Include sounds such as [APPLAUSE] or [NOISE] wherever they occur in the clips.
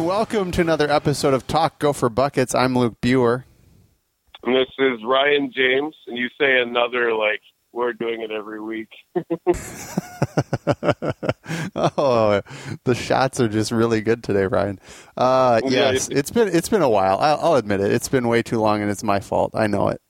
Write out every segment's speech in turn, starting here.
And welcome to another episode of Talk Gopher Buckets. I'm Luke Buer. And this is Ryan James, and you say another like we're doing it every week. [LAUGHS] [LAUGHS] oh, the shots are just really good today, Ryan. Uh, yes, it's been it's been a while. I'll, I'll admit it. It's been way too long, and it's my fault. I know it.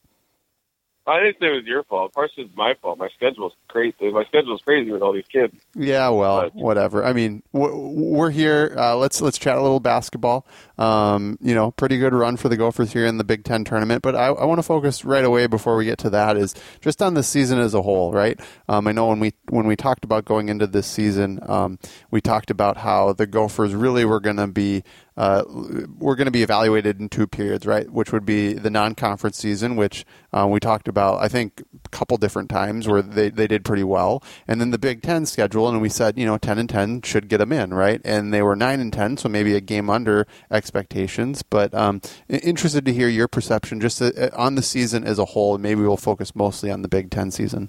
I didn't say it was your fault. Partially it's my fault. My schedule's crazy. My schedule's crazy with all these kids. Yeah, well, but. whatever. I mean, we're here. Uh, let's let's chat a little basketball. Um, you know, pretty good run for the Gophers here in the Big Ten tournament. But I, I want to focus right away before we get to that is just on the season as a whole, right? Um, I know when we when we talked about going into this season, um, we talked about how the Gophers really were going to be uh, we're going to be evaluated in two periods, right? Which would be the non-conference season, which uh, we talked about, I think, a couple different times where they, they did pretty well, and then the Big Ten schedule, and we said, you know, ten and ten should get them in, right? And they were nine and ten, so maybe a game under expectations. But um, interested to hear your perception just uh, on the season as a whole, maybe we'll focus mostly on the Big Ten season.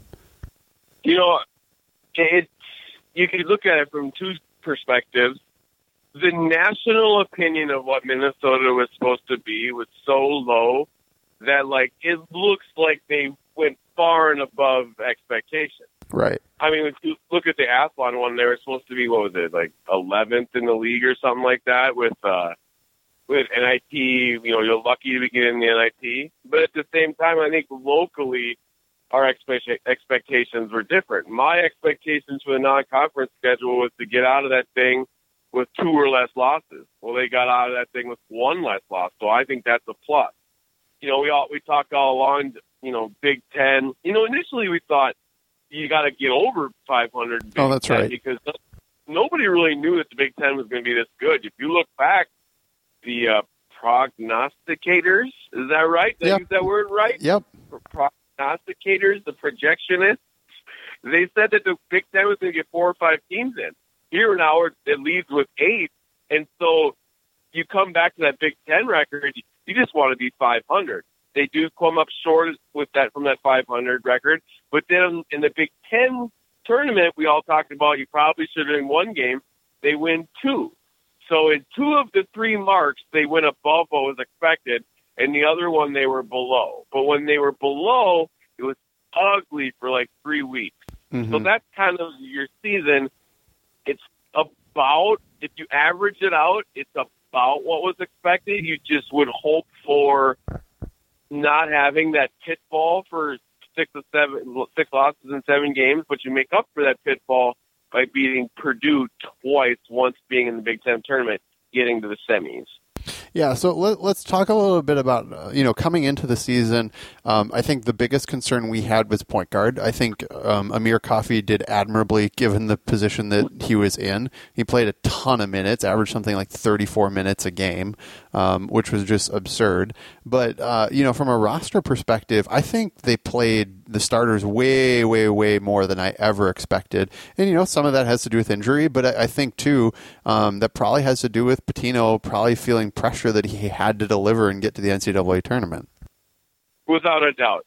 You know, it you could look at it from two perspectives the national opinion of what Minnesota was supposed to be was so low that like it looks like they went far and above expectations. Right. I mean, if you look at the Athlon one, they were supposed to be what was it like 11th in the league or something like that with uh with NIT. You know, you're lucky to be getting the NIT, but at the same time, I think locally our expect- expectations were different. My expectations for the non-conference schedule was to get out of that thing with two or less losses. Well, they got out of that thing with one less loss, so I think that's a plus. You know, we all we talked all along. You know, Big Ten. You know, initially we thought you got to get over 500. Oh, that's right. Because nobody really knew that the Big Ten was going to be this good. If you look back, the uh, prognosticators is that right? Did yep. I use that word right? Yep. Prognosticators, the projectionists, they said that the Big Ten was going to get four or five teams in. Here now it leads with eight, and so you come back to that Big Ten record. You just want to be 500. They do come up short with that from that 500 record, but then in the Big Ten tournament, we all talked about you probably should have in one game. They win two. So in two of the three marks, they went above what was expected, and the other one they were below. But when they were below, it was ugly for like three weeks. Mm-hmm. So that's kind of your season about if you average it out, it's about what was expected. You just would hope for not having that pitfall for six or seven six losses in seven games, but you make up for that pitfall by beating Purdue twice, once being in the Big Ten tournament, getting to the semis. Yeah, so let, us talk a little bit about uh, you know coming into the season. Um, I think the biggest concern we had was point guard. I think um, Amir Coffey did admirably given the position that he was in. He played a ton of minutes, averaged something like 34 minutes a game, um, which was just absurd. But uh, you know, from a roster perspective, I think they played the starters way, way, way more than I ever expected. And you know, some of that has to do with injury, but I, I think too um, that probably has to do with Pitino probably feeling pressure that he had to deliver and get to the NCAA tournament. Without a doubt,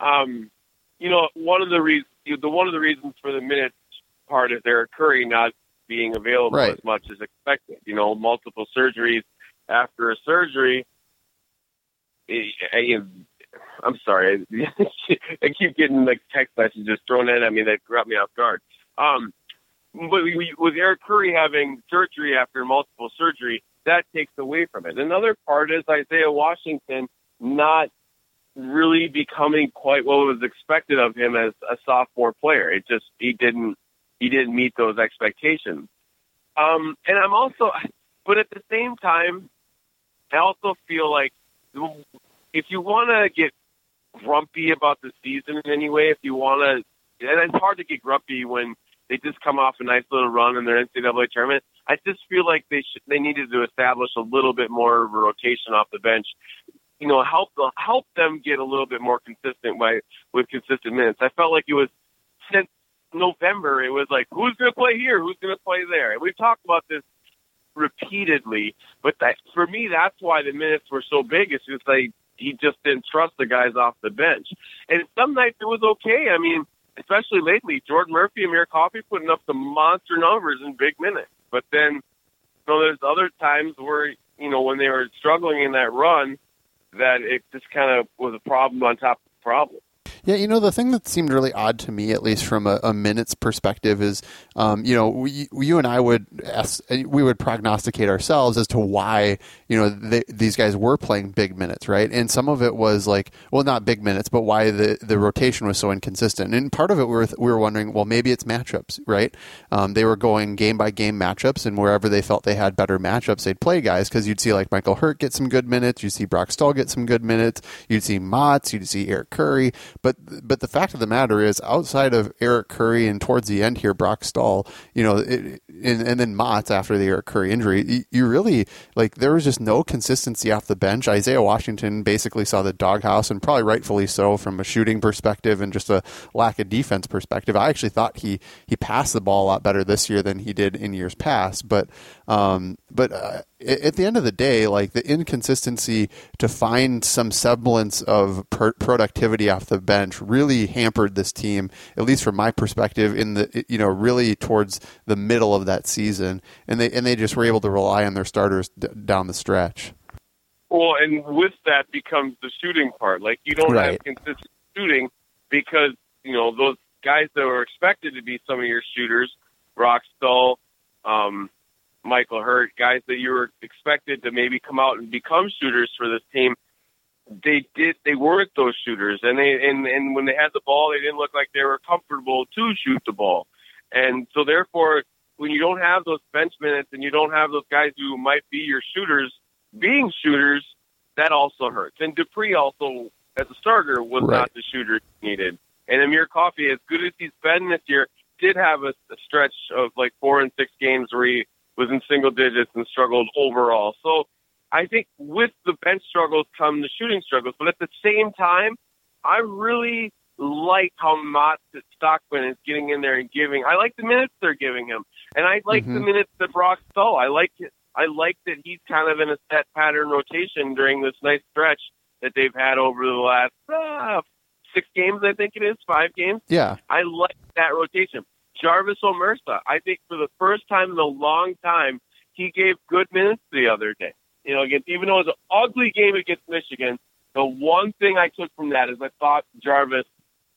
um, you know, one of the reasons the one of the reasons for the minutes part is Eric Curry not being available right. as much as expected. You know, multiple surgeries after a surgery. I, I'm sorry, [LAUGHS] I keep getting like text messages thrown in at me that got me off guard. Um, but we, with Eric Curry having surgery after multiple surgery, that takes away from it. Another part is Isaiah Washington not really becoming quite what was expected of him as a sophomore player. It just he didn't he didn't meet those expectations. Um, and I'm also, but at the same time, I also feel like if you want to get grumpy about the season in any way, if you want to, and it's hard to get grumpy when they just come off a nice little run in their NCAA tournament. I just feel like they should, they needed to establish a little bit more of a rotation off the bench. You know, help help them get a little bit more consistent by with consistent minutes. I felt like it was since November. It was like who's going to play here, who's going to play there, and we've talked about this repeatedly. But that, for me, that's why the minutes were so big. It's just like he just didn't trust the guys off the bench. And some nights it was okay. I mean, especially lately, Jordan Murphy and Amir Coffey putting up some monster numbers in big minutes. But then you know, there's other times where you know when they were struggling in that run, that it just kind of was a problem on top of the problem. Yeah, you know, the thing that seemed really odd to me, at least from a, a minutes perspective, is, um, you know, we, you and I would ask, we would prognosticate ourselves as to why, you know, they, these guys were playing big minutes, right? And some of it was like, well, not big minutes, but why the, the rotation was so inconsistent. And part of it, we were, we were wondering, well, maybe it's matchups, right? Um, they were going game by game matchups, and wherever they felt they had better matchups, they'd play guys because you'd see like Michael Hurt get some good minutes, you'd see Brock Stull get some good minutes, you'd see Matz, you'd see Eric Curry, but but but the fact of the matter is, outside of Eric Curry and towards the end here, Brock Stull, you know, it, and, and then Matz after the Eric Curry injury, you, you, really like there was just no consistency off the bench. Isaiah Washington basically saw the doghouse, and probably rightfully so from a shooting perspective and just a lack of defense perspective. I actually thought he he passed the ball a lot better this year than he did in years past, but um, but uh, at the end of the day, like the inconsistency to find some semblance of per- productivity off the bench really hampered this team, at least from my perspective, in the you know really towards the middle of that season, and they and they just were able to rely on their starters d- down the stretch. Well, and with that becomes the shooting part. Like you don't right. have consistent shooting because you know those guys that were expected to be some of your shooters, Brock Stull, um, Michael Hurt, guys that you were expected to maybe come out and become shooters for this team, they did they weren't those shooters and they and, and when they had the ball they didn't look like they were comfortable to shoot the ball. And so therefore when you don't have those bench minutes and you don't have those guys who might be your shooters being shooters, that also hurts. And Dupree also as a starter was right. not the shooter needed. And Amir Coffey, as good as he's been this year, did have a, a stretch of like four and six games where he was in single digits and struggled overall. So I think with the bench struggles come the shooting struggles. But at the same time, I really like how Matz Stockman is getting in there and giving. I like the minutes they're giving him, and I like Mhm. the minutes that Brock Stull. I like it. I like that he's kind of in a set pattern rotation during this nice stretch that they've had over the last uh, six games. I think it is five games. Yeah, I like that rotation. Jarvis Omersa, I think for the first time in a long time, he gave good minutes the other day. You know, against even though it was an ugly game against Michigan, the one thing I took from that is I thought Jarvis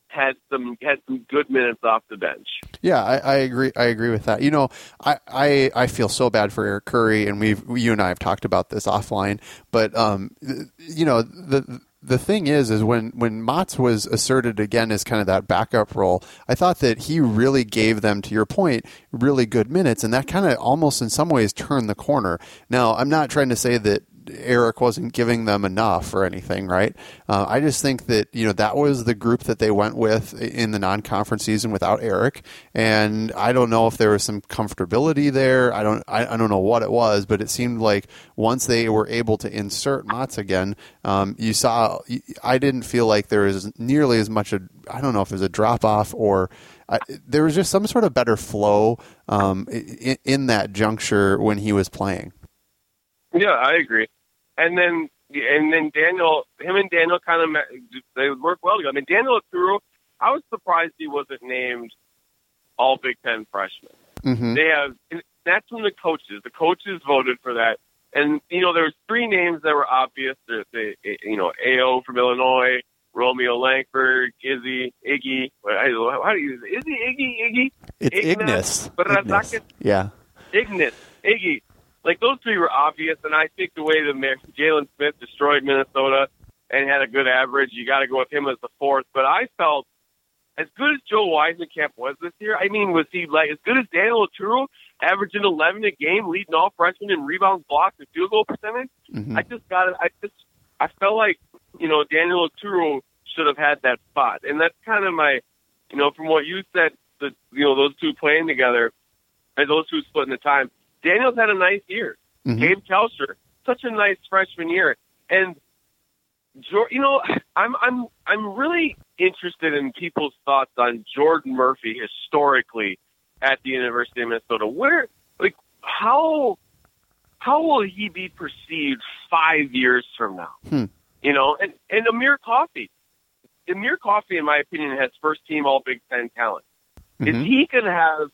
had some had some good minutes off the bench. Yeah, I, I, agree. I agree with that. You know, I, I, I feel so bad for Eric Curry, and we've you and I have talked about this offline. But um, you know, the the thing is, is when when Matz was asserted again as kind of that backup role, I thought that he really gave them, to your point, really good minutes, and that kind of almost in some ways turned the corner. Now, I'm not trying to say that Eric wasn't giving them enough or anything, right? Uh, I just think that you know that was the group that they went with in the non-conference season without Eric, and I don't know if there was some comfortability there. I don't, I, I don't know what it was, but it seemed like once they were able to insert Matz again, um, you saw. I didn't feel like there was nearly as much. A, I don't know if was a drop off or. I, there was just some sort of better flow um, in, in that juncture when he was playing. Yeah, I agree. And then and then Daniel, him and Daniel kind of they work well together. I mean, Daniel Oturu, I was surprised he wasn't named All Big Ten freshman. Mm-hmm. They have that's from the coaches. The coaches voted for that, and you know there was three names that were obvious. There's the you know Ayo from Illinois, Romeo Langford, Izzy, Iggy. How do you Izzy, Iggy, Iggy? It's Ignas. Ignas. Ignas. Yeah. Ignas, Iggy like those three were obvious, and I think the way that Jalen Smith destroyed Minnesota and had a good average, you got to go with him as the fourth. But I felt as good as Joe Wiesenkamp was this year. I mean, was he like as good as Daniel Oturu, averaging 11 a game, leading all freshmen in rebounds, blocks, and field goal percentage? Mm-hmm. I just got it. I just I felt like you know Daniel Oturu should have had that spot, and that's kind of my you know from what you said. The you know those two playing together, and those two splitting the time. Daniel's had a nice year. Mm-hmm. Gabe Kalscheur, such a nice freshman year, and you know, I'm I'm I'm really interested in people's thoughts on Jordan Murphy historically at the University of Minnesota. Where, like, how how will he be perceived five years from now? Hmm. You know, and and Amir Coffey, Amir Coffey, in my opinion, has first team All Big Ten talent. Mm-hmm. Is he going to have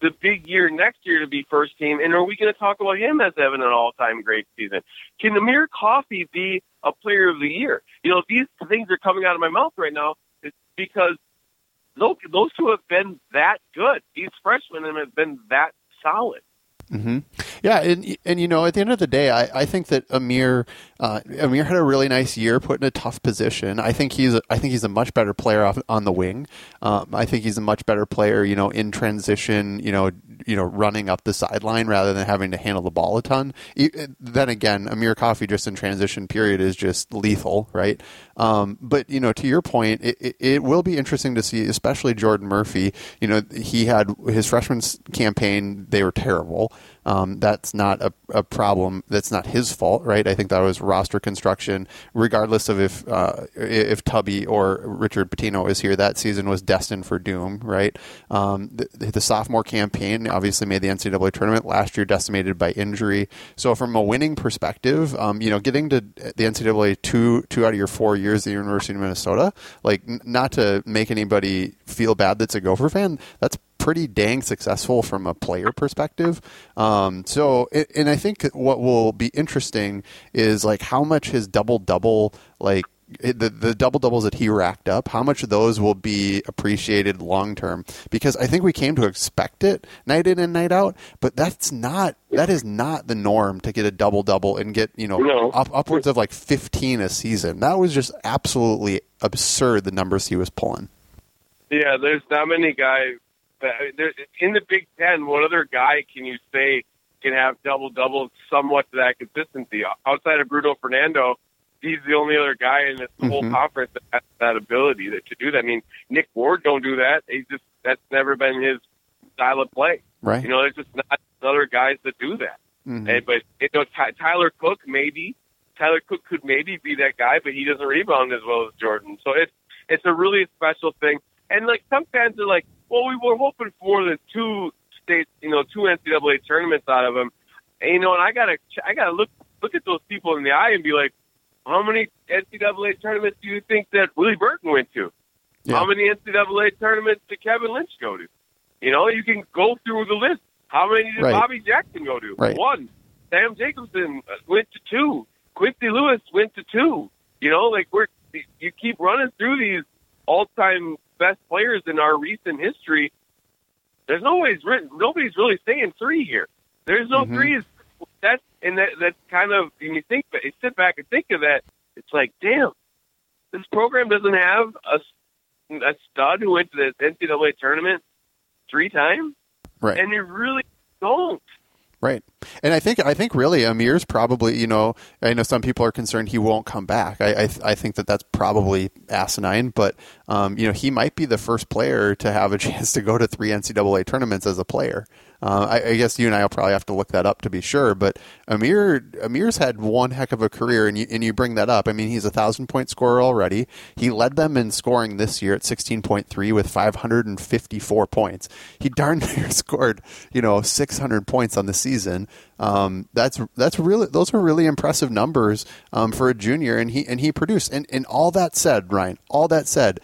the big year next year to be first team? And are we going to talk about him as having an all-time great season? Can Amir Coffey be a player of the year? You know, these things are coming out of my mouth right now because those, those two have been that good. These freshmen have been that solid. Mm-hmm. Yeah, and and you know, at the end of the day, I, I think that Amir uh, Amir had a really nice year, put in a tough position. I think he's a, I think he's a much better player off, on the wing. Um, I think he's a much better player, you know, in transition, you know, you know, running up the sideline rather than having to handle the ball a ton. Then again, Amir Coffey just in transition period is just lethal, right? Um, but you know, to your point, it, it, it, will be interesting to see, especially Jordan Murphy. You know, he had his freshman campaign; they were terrible. Um, that's not a, a, problem. That's not his fault, right? I think that was roster construction. Regardless of if uh, if Tubby or Richard Pitino is here, that season was destined for doom, right? Um, the, the, sophomore campaign obviously made the NCAA tournament last year, decimated by injury. So from a winning perspective, um, you know, getting to the NCAA two two out of your four years at the University of Minnesota, like n- not to make anybody feel bad that's a Gopher fan, that's pretty dang successful from a player perspective. Um, so, and I think what will be interesting is like how much his double double like the the double doubles that he racked up, how much of those will be appreciated long term? Because I think we came to expect it night in and night out, but that's not that is not the norm to get a double double and get you know no. up, upwards of like fifteen a season. That was just absolutely absurd. The numbers he was pulling. Yeah, there's not many guys in the Big Ten. What other guy can you say can have double doubles somewhat to that consistency outside of Bruno Fernando? he's the only other guy in this mm-hmm. whole conference that has that ability to, to do that. I mean, Nick Ward don't do that. He's just that's never been his style of play. Right. You know, there's just not other guys that do that. Mm-hmm. And, but you know, Ty- Tyler Cook maybe Tyler Cook could maybe be that guy, but he doesn't rebound as well as Jordan. So it's it's a really special thing. And like some fans are like, well, we were hoping for the two states, you know, two NCAA tournaments out of him. And, you know, and I gotta I gotta look look at those people in the eye and be like, how many NCAA tournaments do you think that Willie Burton went to? Yeah. How many NCAA tournaments did Kevin Lynch go to? You know, you can go through the list. How many did right. Bobby Jackson go to? Right. One. Sam Jacobson uh, went to two. Quincy Lewis went to two. You know, like we're you keep running through these all-time best players in our recent history. There's always nobody's really saying three here. There's no mm-hmm. threes that's and that that's kind of when you think you sit back and think of that, it's like, damn, this program doesn't have a, a stud who went to the NCAA tournament three times, right? And you really don't. Right. And I think I think really Amir's probably you know I know some people are concerned he won't come back. I I, I think that that's probably asinine, but um, you know he might be the first player to have a [LAUGHS] chance to go to three NCAA tournaments as a player. Uh, I, I, guess you and I will probably have to look that up to be sure. But Amir Amir's had one heck of a career, and you and you bring that up. I mean, he's a thousand point scorer already. He led them in scoring this year at sixteen point three with five hundred and fifty four points. He darn [LAUGHS] near scored you know six hundred points on the season. Um, that's that's really those are really impressive numbers um, for a junior, and he and he produced. And and all that said, Ryan, all that said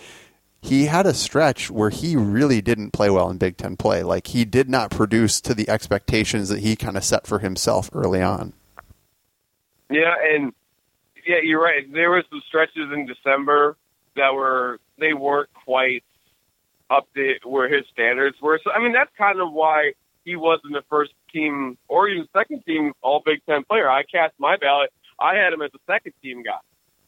he had a stretch where he really didn't play well in Big Ten play. Like he did not produce to the expectations that he kind of set for himself early on. Yeah, and yeah, you're right. There were some stretches in December that were they weren't quite up to where his standards were. So I mean, that's kind of why he wasn't the first team or even second team All Big Ten player. I cast my ballot. I had him as a second team guy,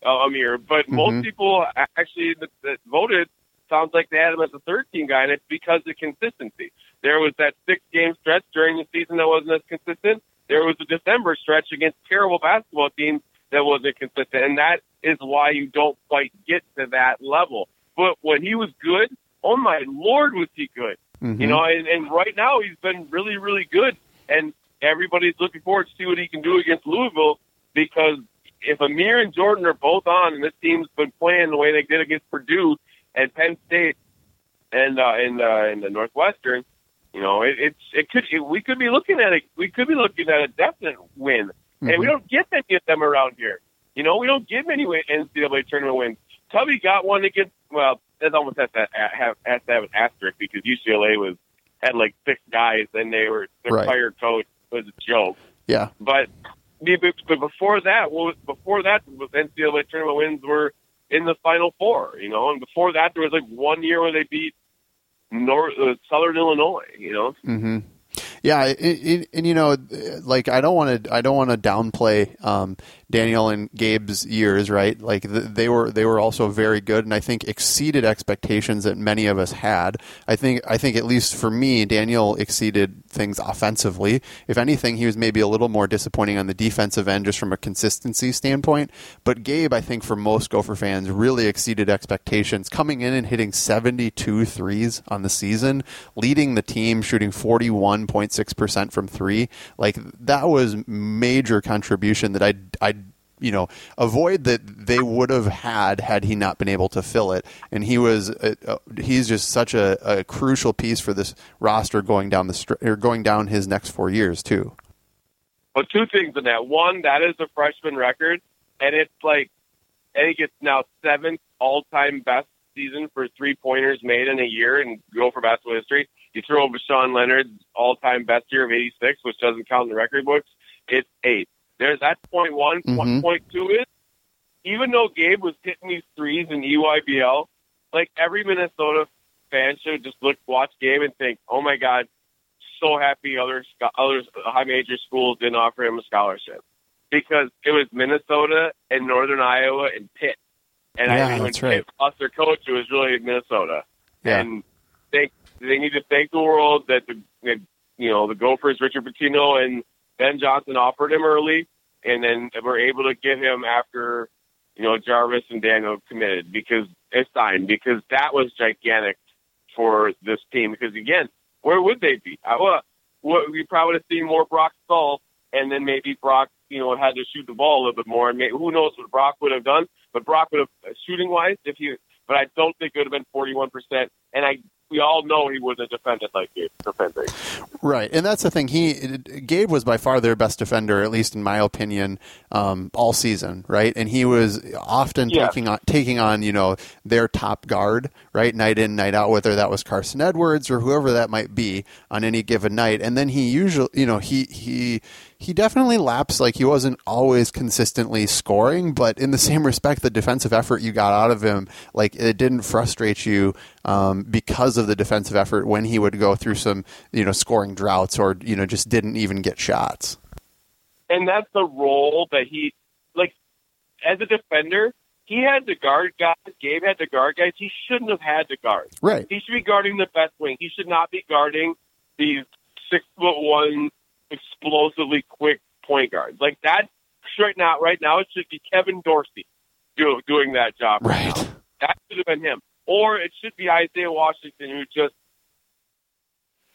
uh, Amir. But mm-hmm. most people actually that, that voted sounds like they had him as a 13 guy, and it's because of consistency. There was that six game stretch during the season that wasn't as consistent. There was a December stretch against terrible basketball teams that wasn't consistent, and that is why you don't quite get to that level. But when he was good, oh my lord, was he good? Mm-hmm. You know, and, and right now he's been really, really good, and everybody's looking forward to see what he can do against Louisville because if Amir and Jordan are both on, and this team's been playing the way they did against Purdue, and Penn State and uh, in uh, in the Northwestern, you know, it, it's it could it, we could be looking at a we could be looking at a definite win, mm-hmm. and we mm-hmm. don't get many of them around here. You know, we don't get many NCAA tournament wins. Tubby got one against well, that almost has to have has to have an asterisk because UCLA was had like six guys, and they were their Right. fire coach was a joke. Yeah. But but before that, what was before that was NCAA tournament wins were in the Final Four, you know, and before that there was like one year where they beat North uh, Southern Illinois, you know. hmm Yeah, and you know, like I don't want to, I don't want to downplay um, Daniel and Gabe's years, right? Like th- they were, they were also very good, and I think exceeded expectations that many of us had. I think, I think at least for me, Daniel exceeded things offensively. If anything, he was maybe a little more disappointing on the defensive end, just from a consistency standpoint. But Gabe, I think for most Gopher fans, really exceeded expectations, coming in and hitting 72 threes on the season, leading the team, shooting 41.6% from three. Like that was major contribution that I, I, you know, a void that they would have had had he not been able to fill it. And he was, uh, uh, he's just such a, a crucial piece for this roster going down the str- or going down his next four years too. Well, two things in that. One, that is a freshman record, and it's like, I think it's now seventh all-time best season for three-pointers made in a year in for basketball history. You throw over Sean Leonard's all-time best year of '86, which doesn't count in the record books. It's eight. There's that point one. Mhm. Point two is, even though Gabe was hitting these threes in EYBL, like every Minnesota fan should just look, watch Gabe and think, "Oh my God, so happy other other high major schools didn't offer him a scholarship because it was Minnesota and Northern Iowa and Pitt, and Yeah, I think when that's right. Pitt lost their coach, it was really Minnesota. Yeah. And they they need to thank the world that the that, you know the Gophers, Richard Pitino and Ben Johnson offered him early, and then we were able to get him after you know Jarvis and Daniel committed because it's signed because that was gigantic for this team. Because again, where would they be? I, well, what, we probably would have seen more Brock Stull, and then maybe Brock, you know, had to shoot the ball a little bit more, and maybe, who knows what Brock would have done. But Brock would have uh, shooting wise, if he, but I don't think it would have been forty one percent. And I, we all know he wouldn't have defended like Gabe defending. Right, and that's the thing. He Gabe was by far their best defender, at least in my opinion, um, all season. Right, and he was often Yeah. taking on taking on you know their top guard, right, night in night out, whether that was Carson Edwards or whoever that might be on any given night. And then he usually, you know, he he he definitely lapsed. Like he wasn't always consistently scoring, but in the same respect, the defensive effort you got out of him, like it didn't frustrate you um, because of the defensive effort when he would go through some, you know, scoring droughts or you know just didn't even get shots. and that's the role that he like as a defender. He had to guard guys. Gabe had to guard guys. He shouldn't have had to guard. Right. He should be guarding the best wing. He should not be guarding these six foot one, explosively quick point guards. Like that right now. Right now, it should be Kevin Dorsey do, doing that job. Right. Right. That should have been him, or it should be Isaiah Washington, who just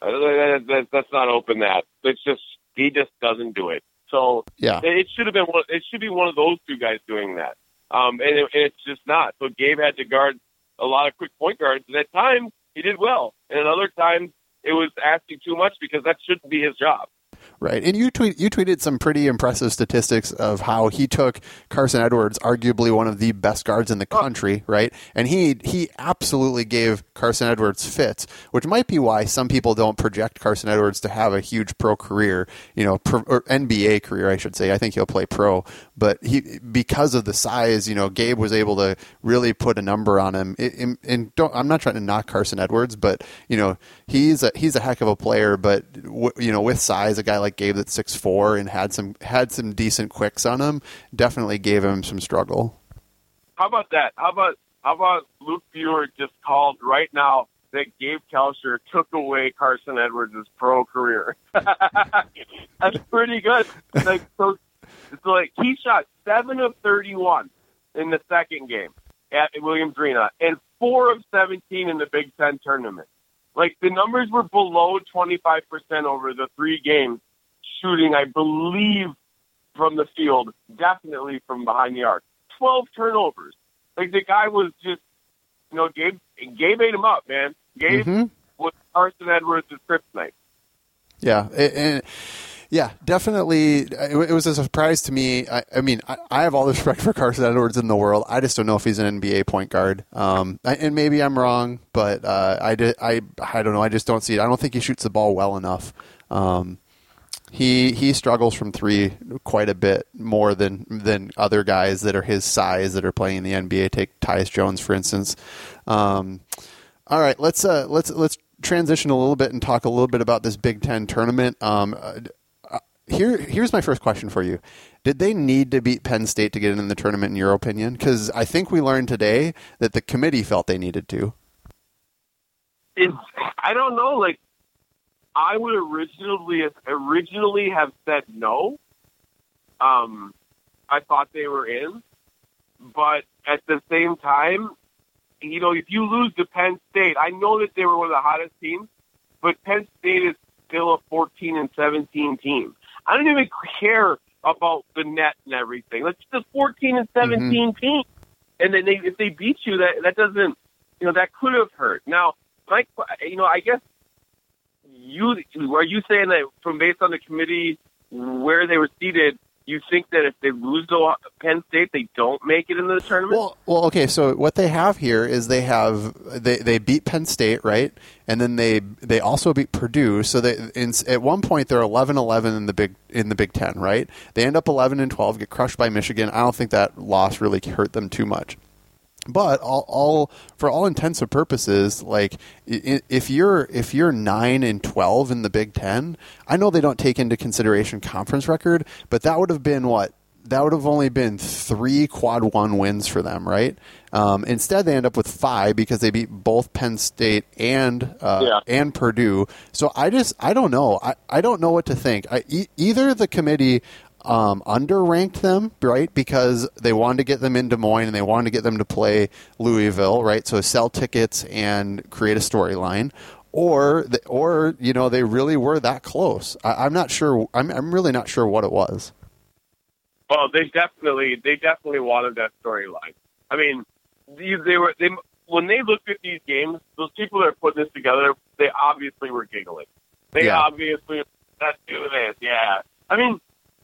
uh, that- that- that's not open. That it's just he just doesn't do it. So Yeah. it should have been one. It should be one of those two guys doing that. Um, and, it, and it's just not. So Gabe had to guard a lot of quick point guards, and at times he did well, and at other times it was asking too much because that shouldn't be his job. Right, and you tweet you tweeted some pretty impressive statistics of how he took Carson Edwards, arguably one of the best guards in the oh. country, right? And he he absolutely gave Carson Edwards fits, which might be why some people don't project Carson Edwards to have a huge pro career, you know, pro, or NBA career, I should say. I think he'll play pro, but he because of the size, you know, Gabe was able to really put a number on him. And, and don't, I'm not trying to knock Carson Edwards, but you know, he's a he's a heck of a player, but w- you know, with size, a guy like Gabe that's six four and had some had some decent quicks on him, definitely gave him some struggle. How about that? How about how about Luke Buer just called right now that Gabe Kalscheur took away Carson Edwards' pro career. [LAUGHS] That's pretty good. Like so, it's like he shot seven of thirty-one in the second game at Williams Arena and four of seventeen in the Big Ten tournament. Like the numbers were below twenty-five percent over the three games shooting. I believe from the field, definitely from behind the arc. Twelve turnovers. Like the guy was just, you know, Gabe Gabe ate him up, man. Gabe Mhm. was Carson Edwards' kryptonite. Yeah, and Yeah, definitely. It, was a surprise to me. I, I mean, I, I, have all the respect for Carson Edwards in the world. I just don't know if he's an NBA point guard. Um, and maybe I'm wrong, but uh, I, did, I, I don't know. I just don't see it. I don't think he shoots the ball well enough. Um, he he struggles from three quite a bit more than than other guys that are his size that are playing in the NBA. Take Tyus Jones for instance. Um, all right, let's uh, let's let's transition a little bit and talk a little bit about this Big Ten tournament. Um, uh, here, here's my first question for you: Did they need to beat Penn State to get in the tournament, in your opinion? Because I think we learned today that the committee felt they needed to. It's, I don't know. Like, I would originally originally have said no. Um, I thought they were in, but at the same time, you know, if you lose to Penn State, I know that they were one of the hottest teams, but Penn State is still a 14 and 17 team. I don't even care about the net and everything. It's just 14 and 17 mm-hmm. team. And then they, if they beat you, that that doesn't, you know, that could have hurt. Now, Mike, you know, I guess you are you saying that from based on the committee where they were seated, you think that if they lose to Penn State, they don't make it into the tournament? Well, well, okay. So what they have here is they have they, they beat Penn State, right? And then they they also beat Purdue. So they in, at one point they're 11-11 in the big in the Big Ten, right? They end up eleven and twelve, get crushed by Michigan. I don't think that loss really hurt them too much but all, all, for all intents and purposes like if you're if you're 9 and 12 in the Big 10 I know they don't take into consideration conference record but that would have been what that would have only been three quad one wins for them, right? Um, instead, they end up with five because they beat both Penn State and uh, yeah. and Purdue. So I just I don't know. I, I don't know what to think. I, e- either the committee um, underranked them, right? Because they wanted to get them in Des Moines and they wanted to get them to play Louisville, right? So sell tickets and create a storyline. Or, the, or you know, they really were that close. I, am not sure. I'm, I'm really not sure what it was. Well, they definitely, they definitely wanted that storyline. I mean, they, they were they when they looked at these games. Those people that are putting this together, they obviously were giggling. They yeah. obviously, let's do this. Yeah. I mean,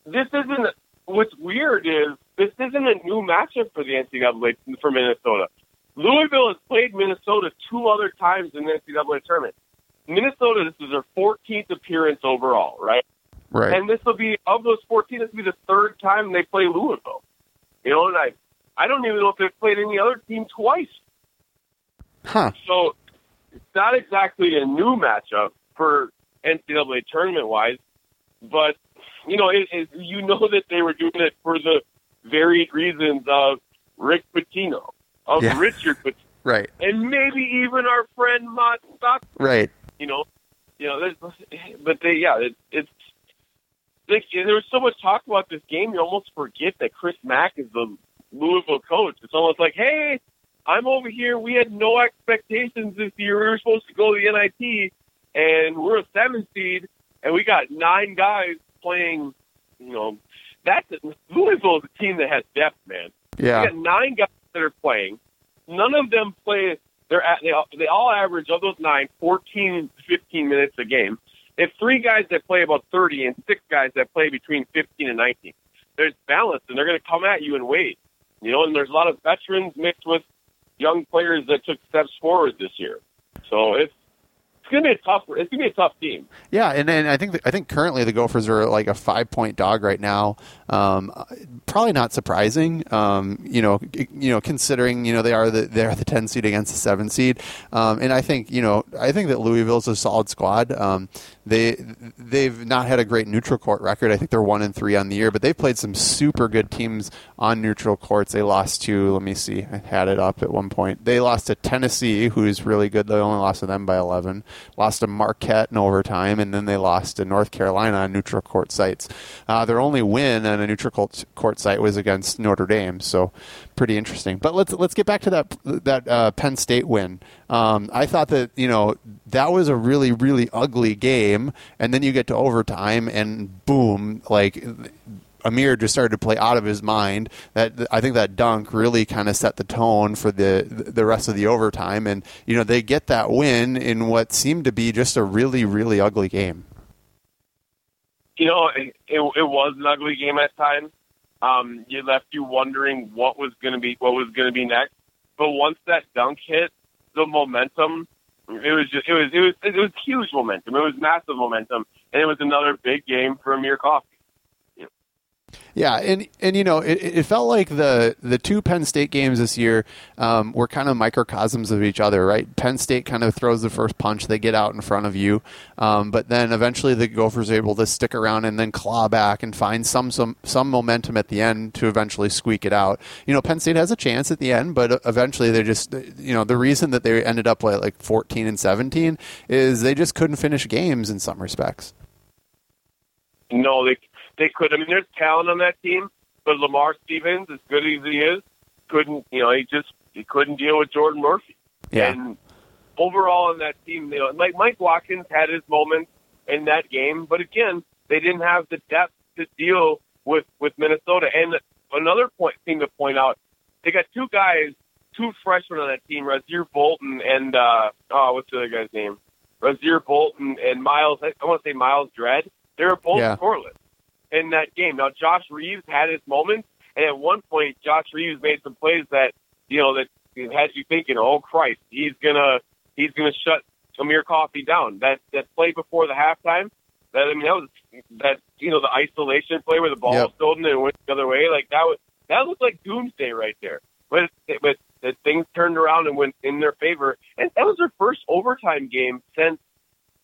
this isn't. What's weird is this isn't a new matchup for the NCAA for Minnesota. Louisville has played Minnesota two other times in the NCAA tournament. Minnesota, this is their 14th appearance overall, right? Right. And this will be of those 14. This will be the third time they play Louisville. You know, and I, I don't even know if they've played any other team twice. Huh. So it's not exactly a new matchup for NCAA tournament wise, but you know, it, it, you know [LAUGHS] that they were doing it for the varied reasons of Rick Pitino, of yeah. Richard Pitino, [LAUGHS] right, and maybe even our friend Matt Stock, right. You know, you know, but they, yeah, it, it's like, there was so much talk about this game, you almost forget that Chris Mack is the Louisville coach. It's almost like, hey, I'm over here. We had no expectations this year. We were supposed to go to the NIT, and we're a seven seed, and we got nine guys playing, you know, that's Louisville is a team that has depth, man. Yeah, we got nine guys that are playing. None of them play. They're at they all, they all average of those nine 14, 15 minutes a game. They have three guys that play about thirty and six guys that play between fifteen and nineteen. There's balance, and they're going to come at you in waves. You know, and there's a lot of veterans mixed with young players that took steps forward this year. So it's it's gonna be a tough. It's gonna be a tough team. Yeah, and then I think the, I think currently the Gophers are like a five point dog right now. Um, probably not surprising. Um, you know, you know, considering you know they are the they are the ten seed against the seven seed, um, and I think you know I think that Louisville's a solid squad. They they've not had a great neutral court record. I think they're one and three on the year, but they've played some super good teams on neutral courts. They lost to let me see, I had it up at one point. They lost to Tennessee, who's really good. They only lost to them by eleven. Lost to Marquette in overtime, and then they lost to North Carolina on neutral court sites. Uh, their only win on a neutral court site was against Notre Dame, so pretty interesting. But let's let's get back to that that uh, Penn State win. Um, I thought that you know that was a really really ugly game, and then you get to overtime, and boom, like Amir just started to play out of his mind. That I think that dunk really kind of set the tone for the the rest of the overtime, and you know they get that win in what seemed to be just a really really ugly game. You know, it, it, it was an ugly game at times. Um, you left you wondering what was going to be what was going to be next. But once that dunk hit, the momentum it was just it was it was it was huge momentum. It was massive momentum, and it was another big game for Amir Coffey. Yeah, and and you know, it, it felt like the the two Penn State games this year um, were kind of microcosms of each other, right? Penn State kind of throws the first punch, they get out in front of you, um, but then eventually the Gophers are able to stick around and then claw back and find some some some momentum at the end to eventually squeak it out. You know, Penn State has a chance at the end, but eventually they just you know the reason that they ended up like like fourteen and seventeen is they just couldn't finish games in some respects. No, they they could. I mean, there's talent on that team, but Lamar Stevens, as good as he is, couldn't. You know, he just he couldn't deal with Jordan Murphy. Yeah. And overall on that team, you know, like Mike Watkins had his moments in that game, but again, they didn't have the depth to deal with with Minnesota. And another point thing to point out, they got two guys, two freshmen on that team, Rasir Bolton and uh oh, what's the other guy's name? Rasir Bolton and Miles. I want to say Myles Dread. They were both Yeah. scoreless in that game. Now Josh Reaves had his moments, and at one point Josh Reaves made some plays that you know that had you thinking, "Oh Christ, he's gonna he's gonna shut Amir Coffey down." That that play before the halftime, that I mean that was that you know the isolation play where the ball Yep. was stolen and it went the other way. Like that was that looked like doomsday right there. But but the things turned around and went in their favor, and that was their first overtime game since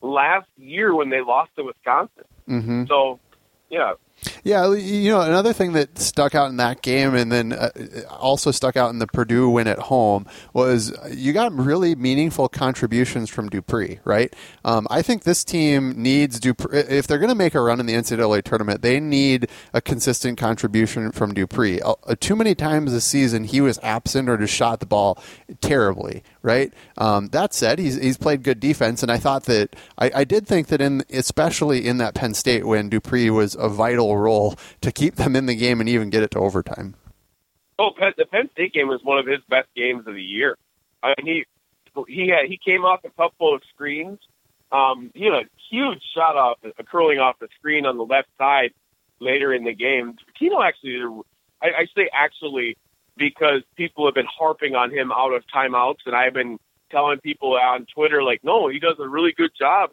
last year when they lost to Wisconsin. Mm-hmm. So, yeah, Yeah, you know, another thing that stuck out in that game and then uh, also stuck out in the Purdue win at home was you got really meaningful contributions from Dupree, right? Um, I think this team needs Dupree. If they're going to make a run in the NCAA tournament, they need a consistent contribution from Dupree. Uh, too many times this season, he was absent or just shot the ball terribly, right? Um, that said, he's, he's played good defense, and I thought that I, I did think that in especially in that Penn State when Dupree was a vital role to keep them in the game and even get it to overtime. Oh, the Penn State game was one of his best games of the year. I mean, he he had he came off a couple of screens. Um, he had a huge shot off, a curling off the screen on the left side later in the game. Tino actually, I, I say actually because people have been harping on him out of timeouts, and I've been telling people on Twitter like, no, he does a really good job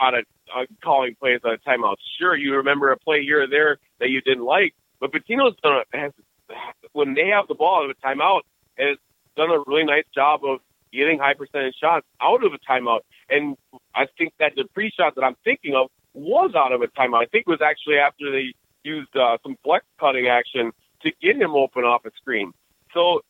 on a uh, calling plays on a timeout. Sure, you remember a play here or there that you didn't like, but Pitino's done a, has when they have the ball out of a timeout, has done a really nice job of getting high percentage shots out of a timeout. And I think that the pre shot that I'm thinking of was out of a timeout. I think it was actually after they used uh, some flex cutting action to get him open off a screen. So,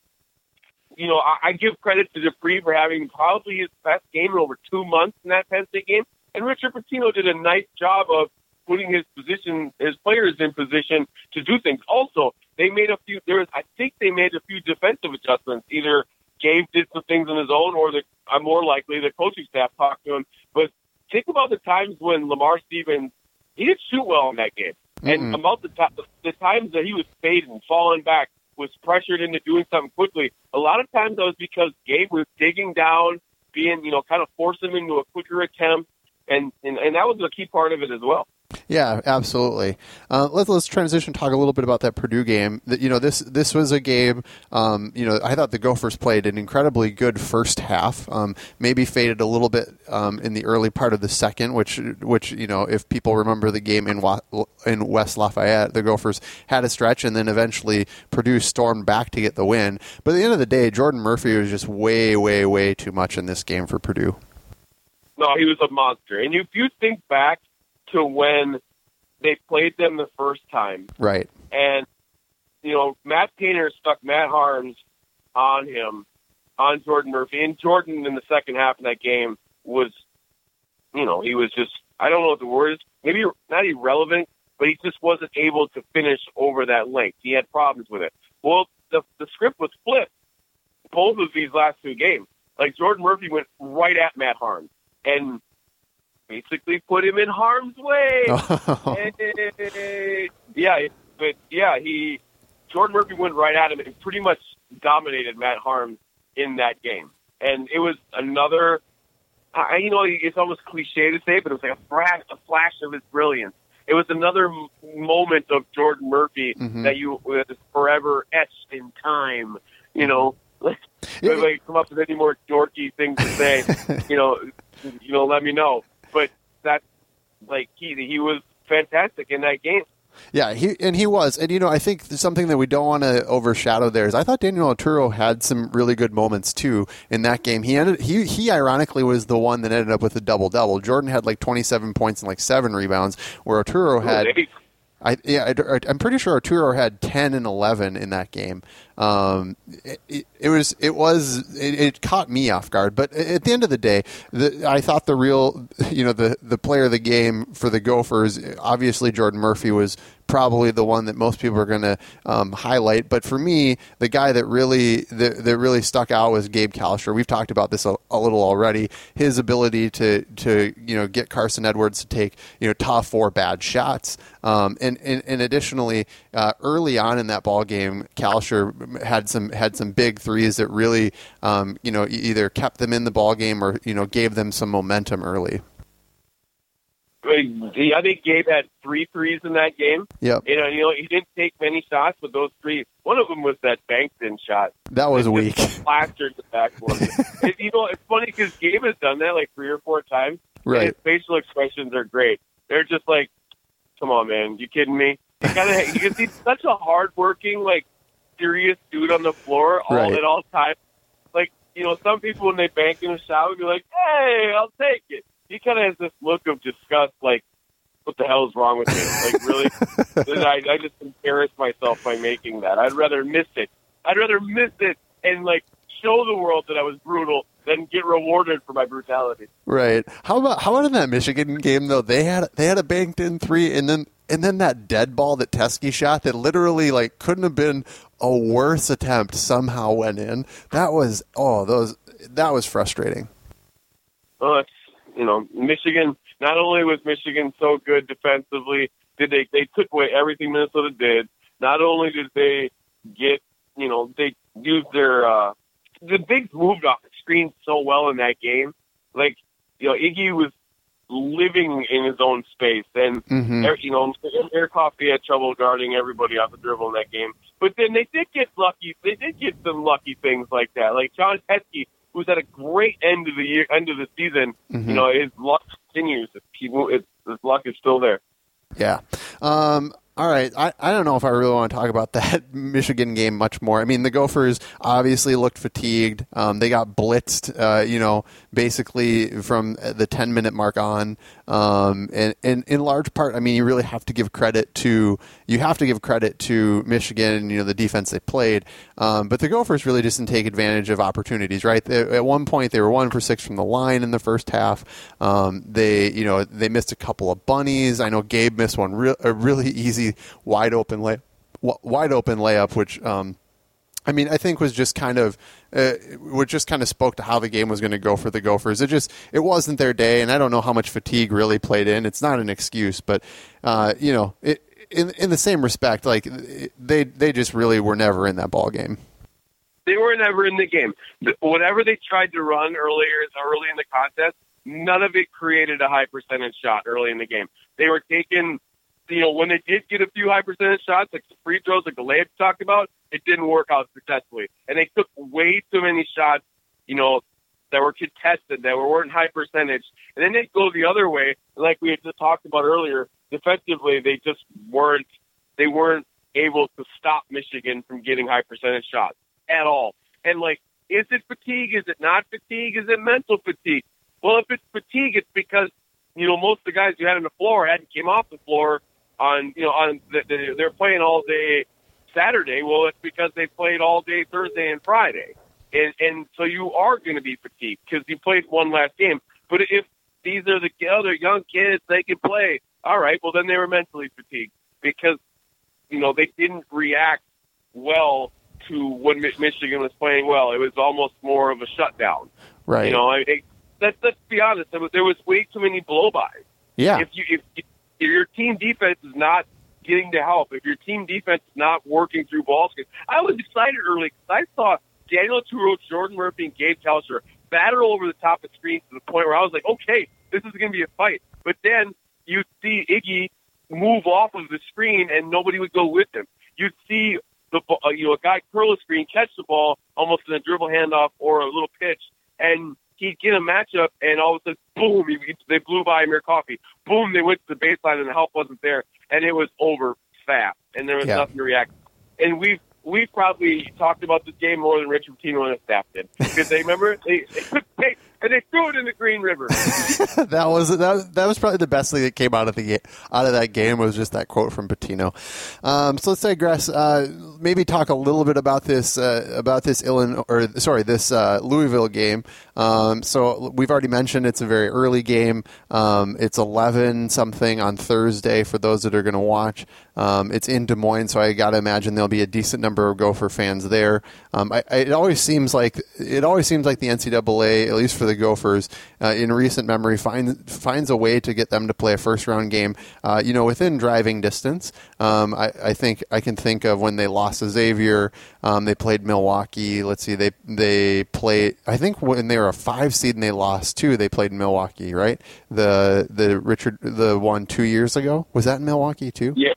you know, I, I give credit to Dupree for having probably his best game in over two months in that Penn State game. And Richard Pitino did a nice job of putting his position, his players in position to do things. Also, they made a few. There was, I think, they made a few defensive adjustments. Either Gabe did some things on his own, or the, I'm more likely the coaching staff talked to him. But think about the times when Lamar Stevens he didn't shoot well in that game, and Mm-mm. about the, the times that he was fading, falling back, was pressured into doing something quickly. A lot of times that was because Gabe was digging down, being you know kind of forcing him into a quicker attempt, and and, and that was a key part of it as well. Yeah, absolutely. Uh, let's let's transition. Talk a little bit about that Purdue game. That you know this this was a game. Um, you know, I thought the Gophers played an incredibly good first half. Um, maybe faded a little bit um, in the early part of the second, which which you know if people remember the game in Wa- in West Lafayette, the Gophers had a stretch and then eventually Purdue stormed back to get the win. But at the end of the day, Jordan Murphy was just way way way too much in this game for Purdue. No, he was a monster. And if you think back to when they played them the first time, Right. and you know Matt Painter stuck Matt Haarms on him, on Jordan Murphy, and Jordan in the second half of that game was, you know, he was just I don't know what the word is, maybe not irrelevant, but he just wasn't able to finish over that length. He had problems with it. Well, the the script was flipped both of these last two games. Like Jordan Murphy went right at Matt Haarms and basically put him in harm's way. [LAUGHS] Hey, yeah, but yeah, he Jordan Murphy went right at him and pretty much dominated Matt Haarms in that game. And it was another, I, you know, it's almost cliche to say, but it was like a flash, a flash of his brilliance it was another m- moment of Jordan Murphy Mhm. that you was forever etched in time. You know, [LAUGHS] like, like come up with any more dorky things to say, [LAUGHS] you know, you know, let me know. But that, like he he was fantastic in that game. Yeah, he and he was, and you know, I think something that we don't want to overshadow there is I thought Daniel Oturu had some really good moments too in that game. He ended he he ironically was the one that ended up with a double double. Jordan had like twenty seven points and like seven rebounds, where Oturu had I yeah, I, I'm pretty sure Oturu had ten and eleven in that game. Um, it, it, was it was it, it caught me off guard, but at the end of the day, the, I thought the real [LAUGHS] you know the the player of the game for the Gophers, obviously Jordan Murphy was probably the one that most people are going to um, highlight. But for me, the guy that really that, that really stuck out was Gabe Kalscheur. We've talked about this a, a little already. His ability to to you know get Carson Edwards to take you know tough or bad shots, um, and, and and additionally, uh, early on in that ball game, Kalscheur had some had some big threes that really um, you know either kept them in the ball game or you know gave them some momentum early. I think Gabe had three threes in that game. Yep, You know, you know, he didn't take many shots, but those three, one of them was that Bankton shot. that was weak. [LAUGHS] Plastered the backboard. [LAUGHS] it, you know, it's funny because Gabe has done that like three or four times. and Right. His facial expressions are great. They're just like, "Come on, man, you kidding me?" You kind of, because he's such a hardworking, like serious dude on the floor all Right. at all times. Like, you know, some people when they bank in a shot would be like, "Hey, I'll take it." He kind of has this look of disgust, like, "What the hell is wrong with me?" Like, really? [LAUGHS] I, I just embarrass myself by making that. I'd rather miss it. I'd rather miss it and like show the world that I was brutal than get rewarded for my brutality. Right. How about how about in that Michigan game though? They had they had a banked in three, and then and then that dead ball that Teske shot that literally like couldn't have been a worse attempt somehow went in. That was oh those that was frustrating. Well, it's you know Michigan. Not only was Michigan so good defensively, did they they took away everything Minnesota did. Not only did they get you know they used their uh, the bigs moved off the screen so well in that game. Like you know Iggy was living in his own space and hmm Er- you know, Eric Coffey had trouble guarding everybody off the dribble in that game. But then they did get lucky. They did get some lucky things like that. Like Jon Teske, who's at a great end of the year, end of the season. Mhm. You know, his luck continues. If people, it's, his luck is still there. Yeah. Um, all right. I, I don't know if I really want to talk about [LAUGHS] that Michigan game much more. I mean, the Gophers obviously looked fatigued. Um, they got blitzed, uh, you know, basically from the 10 minute mark on. Um, and, and in large part, I mean, you really have to give credit to, you have to give credit to Michigan, you know, the defense they played. Um, but the Gophers really just didn't take advantage of opportunities, right? They, at one point, they were one for six from the line in the first half. Um, they, you know, they missed a couple of bunnies. I know Gabe missed one, real, a really easy wide open lay, wide open layup, which, um, I mean, I think was just kind of, uh, which just kind of spoke to how the game was going to go for the Gophers. It just, it wasn't their day, and I don't know how much fatigue really played in. It's not an excuse, but uh, you know, it, in in the same respect, like they they just really were never in that ball game. They were never in the game. Whatever they tried to run earlier, early in the contest, none of it created a high percentage shot early in the game. They were taking, you know, when they did get a few high percentage shots, like the free throws, like layups talked about, it didn't work out successfully. And they took way too many shots, you know, that were contested, that were, weren't high percentage. And then they go the other way, like we had just talked about earlier. Defensively, they just weren't, they weren't able to stop Michigan from getting high percentage shots at all. And like, is it fatigue? Is it not fatigue? Is it mental fatigue? Well, if it's fatigue, it's because you know most of the guys you had on the floor hadn't came off the floor on you know on the, the, they're playing all day Saturday. Well, it's because they played all day Thursday and Friday, and and so you are going to be fatigued because you played one last game. But if these are the other young kids, they can play. All right, well then they were mentally fatigued because you know they didn't react well to when Michigan was playing well. It was almost more of a shutdown. Right. You know, I, it, let, let's be honest. There was, there was way too many blowbys. yeah. If you if, if your team defense is not getting to help, if your team defense is not working through ball skins, I was excited early because I saw Daniel Oturu, Jordan Murphy, and Gabe Kalscheur battle over the top of screens to the point where I was like, okay, this is going to be a fight. But then you see Iggy move off of the screen and nobody would go with him. You'd see the uh, you know a guy curl a screen, catch the ball almost in a dribble handoff or a little pitch, and he'd get a matchup, and all of a sudden, boom, he, they blew by Amir Coffey. Boom, they went to the baseline, and the help wasn't there, and it was over fast, and there was Yeah. nothing to react. And we've we've probably talked about this game more than Richard Pitino and his staff did because they remember they, they they, and they threw it in the Green River. [LAUGHS] that was that, that was probably the best thing that came out of the out of that game was just that quote from Pitino. Um, so let's digress. Uh, maybe talk a little bit about this uh, about this Illinois or sorry this uh, Louisville game. Um, so we've already mentioned it's a very early game. Um, it's eleven something on Thursday for those that are going to watch. Um, it's in Des Moines, so I got to imagine there'll be a decent number of Gopher fans there. Um, I, I, it always seems like it always seems like the NCAA, at least for the Gophers, uh, in recent memory, finds finds a way to get them to play a first round game. Uh, you know, within driving distance. Um, I, I think I can think of when they lost to Xavier. Um, they played Milwaukee. Let's see, they they played. I think when they were a five seed and they lost two, they played Milwaukee. Right, the the Richard the one two years ago was that in Milwaukee too. yeah,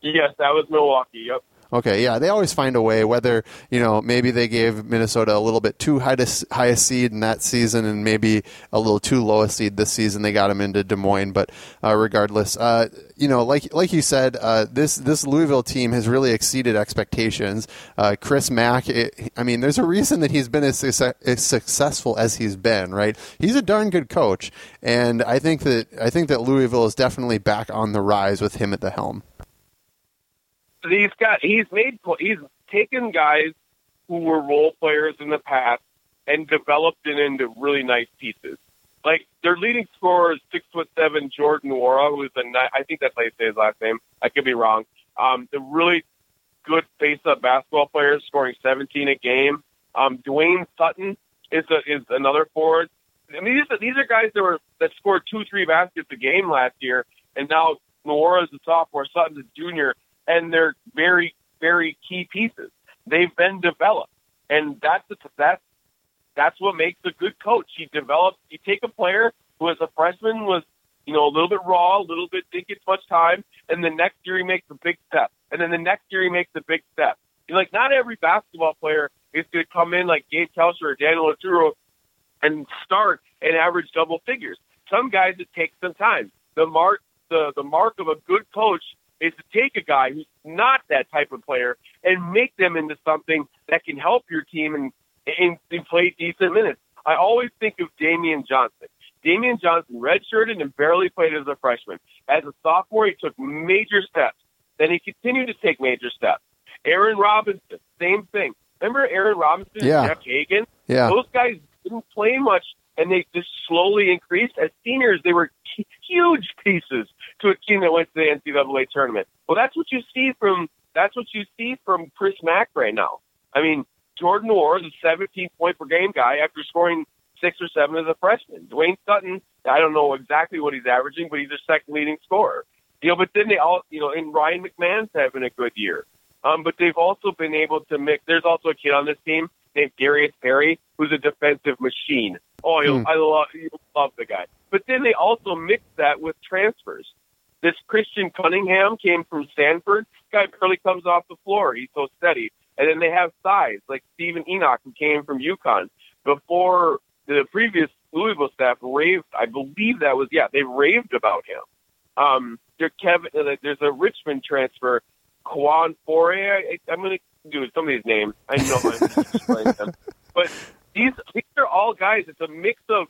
yes, that was Milwaukee. Yep. Okay, yeah, they always find a way. Whether you know, maybe they gave Minnesota a little bit too high to, high a seed in that season, and maybe a little too low a seed this season. They got them into Des Moines, but uh, regardless, uh, you know, like like you said, uh, this this Louisville team has really exceeded expectations. Uh, Chris Mack, it, I mean, there's a reason that he's been as, as successful as he's been. Right, he's a darn good coach, and I think that I think that Louisville is definitely back on the rise with him at the helm. He's got he's made he's taken guys who were role players in the past and developed it into really nice pieces. Like their leading scorer is six foot seven Jordan Nwora, who's a I think that's how you say his last name. I could be wrong. Um, the really good face up basketball player scoring 17 a game. Um, Dwayne Sutton is a, is another forward. I mean, these are, these are guys that were that scored two three baskets a game last year, and now Nwora is a sophomore, Sutton's a junior, and they're very very key pieces. They've been developed, and that's that's that's what makes a good coach. He develops. You take a player who, as a freshman, was you know a little bit raw, a little bit didn't get much time, and the next year he makes a big step, and then the next year he makes a big step. You're like not every basketball player is going to come in like Gabe Kalscheur or Daniel Oturu and start and average double figures. Some guys it takes some time. The mark the the mark of a good coach is to take a guy who's not that type of player and make them into something that can help your team and and, and play decent minutes. I always think of Damian Johnson. Damian Johnson redshirted and barely played as a freshman. As a sophomore, he took major steps. Then he continued to take major steps. Aaron Robinson, same thing. Remember Aaron Robinson Yeah. and Jeff Hagan? Yeah, Those guys didn't play much, and they just slowly increased. As seniors, they were huge pieces to a team that went to the NCAA tournament. Well, that's what you see from that's what you see from Chris Mack right now. I mean, Jordan Orr a 17 point per game guy after scoring six or seven as a freshman. Dwayne Sutton, I don't know exactly what he's averaging, but he's their second leading scorer. You know, but then they all, you know, and Ryan McMahon's having a good year. Um, but they've also been able to mix. There's also a kid on this team named Darius Perry, who's a defensive machine. Oh, Hmm. I love, you love the guy. But then they also mix that with transfers. This Christen Cunningham came from Samford. Guy barely comes off the floor. He's so steady. And then they have size like Steven Enoch, who came from UConn. Before the previous Louisville staff raved, I believe that was yeah, they raved about him. Um, there Kevin, uh, there's a Richmond transfer, Khwan Fore. I, I'm going to do some of these names. I know I'm them, but these these are all guys. It's a mix of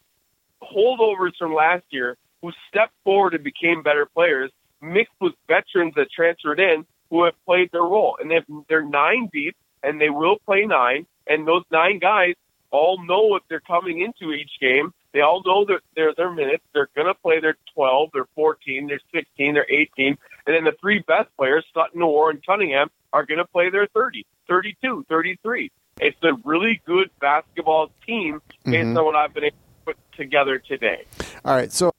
holdovers from last year who stepped forward and became better players, mixed with veterans that transferred in who have played their role. And they've, they're nine deep, and they will play nine. And those nine guys all know what they're coming into each game. They all know their their, their minutes. They're going to play their 12, their 14, their 16, their 18. And then the three best players, Sutton, Orr, and Cunningham, are going to play their 30, 32, 33. It's a really good basketball team based Mhm. on what I've been able to put together today. All right, so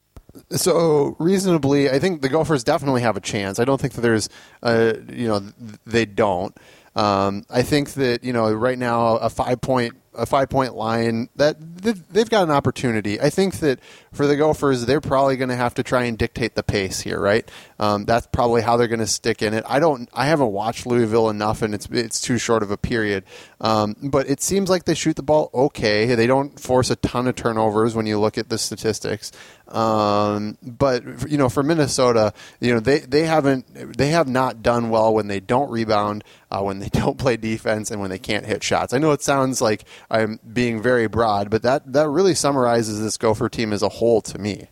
so reasonably, I think the Gophers definitely have a chance. I don't think that there's, uh, you know, they don't. Um, I think that you know right now a five point a five point line, that they've got an opportunity. I think that for the Gophers, they're probably going to have to try and dictate the pace here, right? Um, that's probably how they're going to stick in it. I don't, I haven't watched Louisville enough, and it's it's too short of a period. Um, but it seems like they shoot the ball okay. They don't force a ton of turnovers when you look at the statistics. Um, but you know, for Minnesota, you know they, they haven't they have not done well when they don't rebound, uh, when they [LAUGHS] don't play defense, and when they can't hit shots. I know it sounds like I'm being very broad, but that that really summarizes this Gopher team as a whole to me.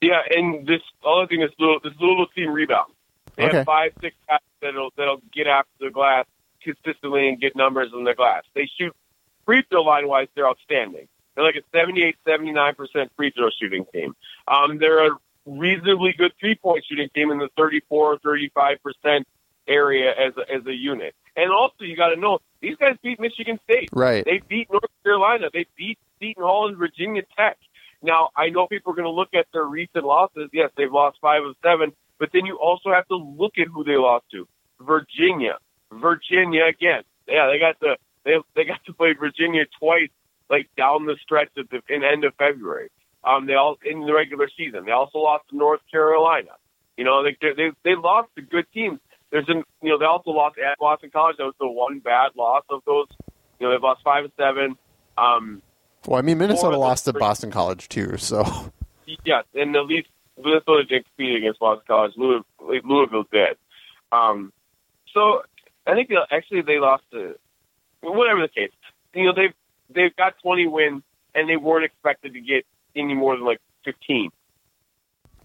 Yeah, and this other thing is little this little team rebound. They Okay. have five, six guys that'll that'll get after the glass consistently and get numbers on the glass. They shoot free throw line wise, they're outstanding. They're like a 78, 79 percent free throw shooting team. Um, they're a reasonably good three point shooting team in the 34, 35 percent area as a, as a unit. And also, you got to know these guys beat Michigan State. Right. They beat North Carolina. They beat Seton Hall and Virginia Tech. Now, I know people are going to look at their recent losses. Yes, they've lost five of seven, but then you also have to look at who they lost to. Virginia, Virginia again. Yeah, they got the they they got to play Virginia twice, like down the stretch at the in end of February. Um, they all in the regular season. They also lost to North Carolina. You know, they they they lost to good teams. There's an you know they also lost at Boston College. That was the one bad loss of those. You know, they've lost five and seven. Um, Well, I mean, Minnesota lost to Boston College too, so yeah, and at least Minnesota didn't compete against Boston College. Louisville, Louisville did. Um, so I think they, actually they lost to whatever the case. You know they've they've got 20 wins and they weren't expected to get any more than like 15.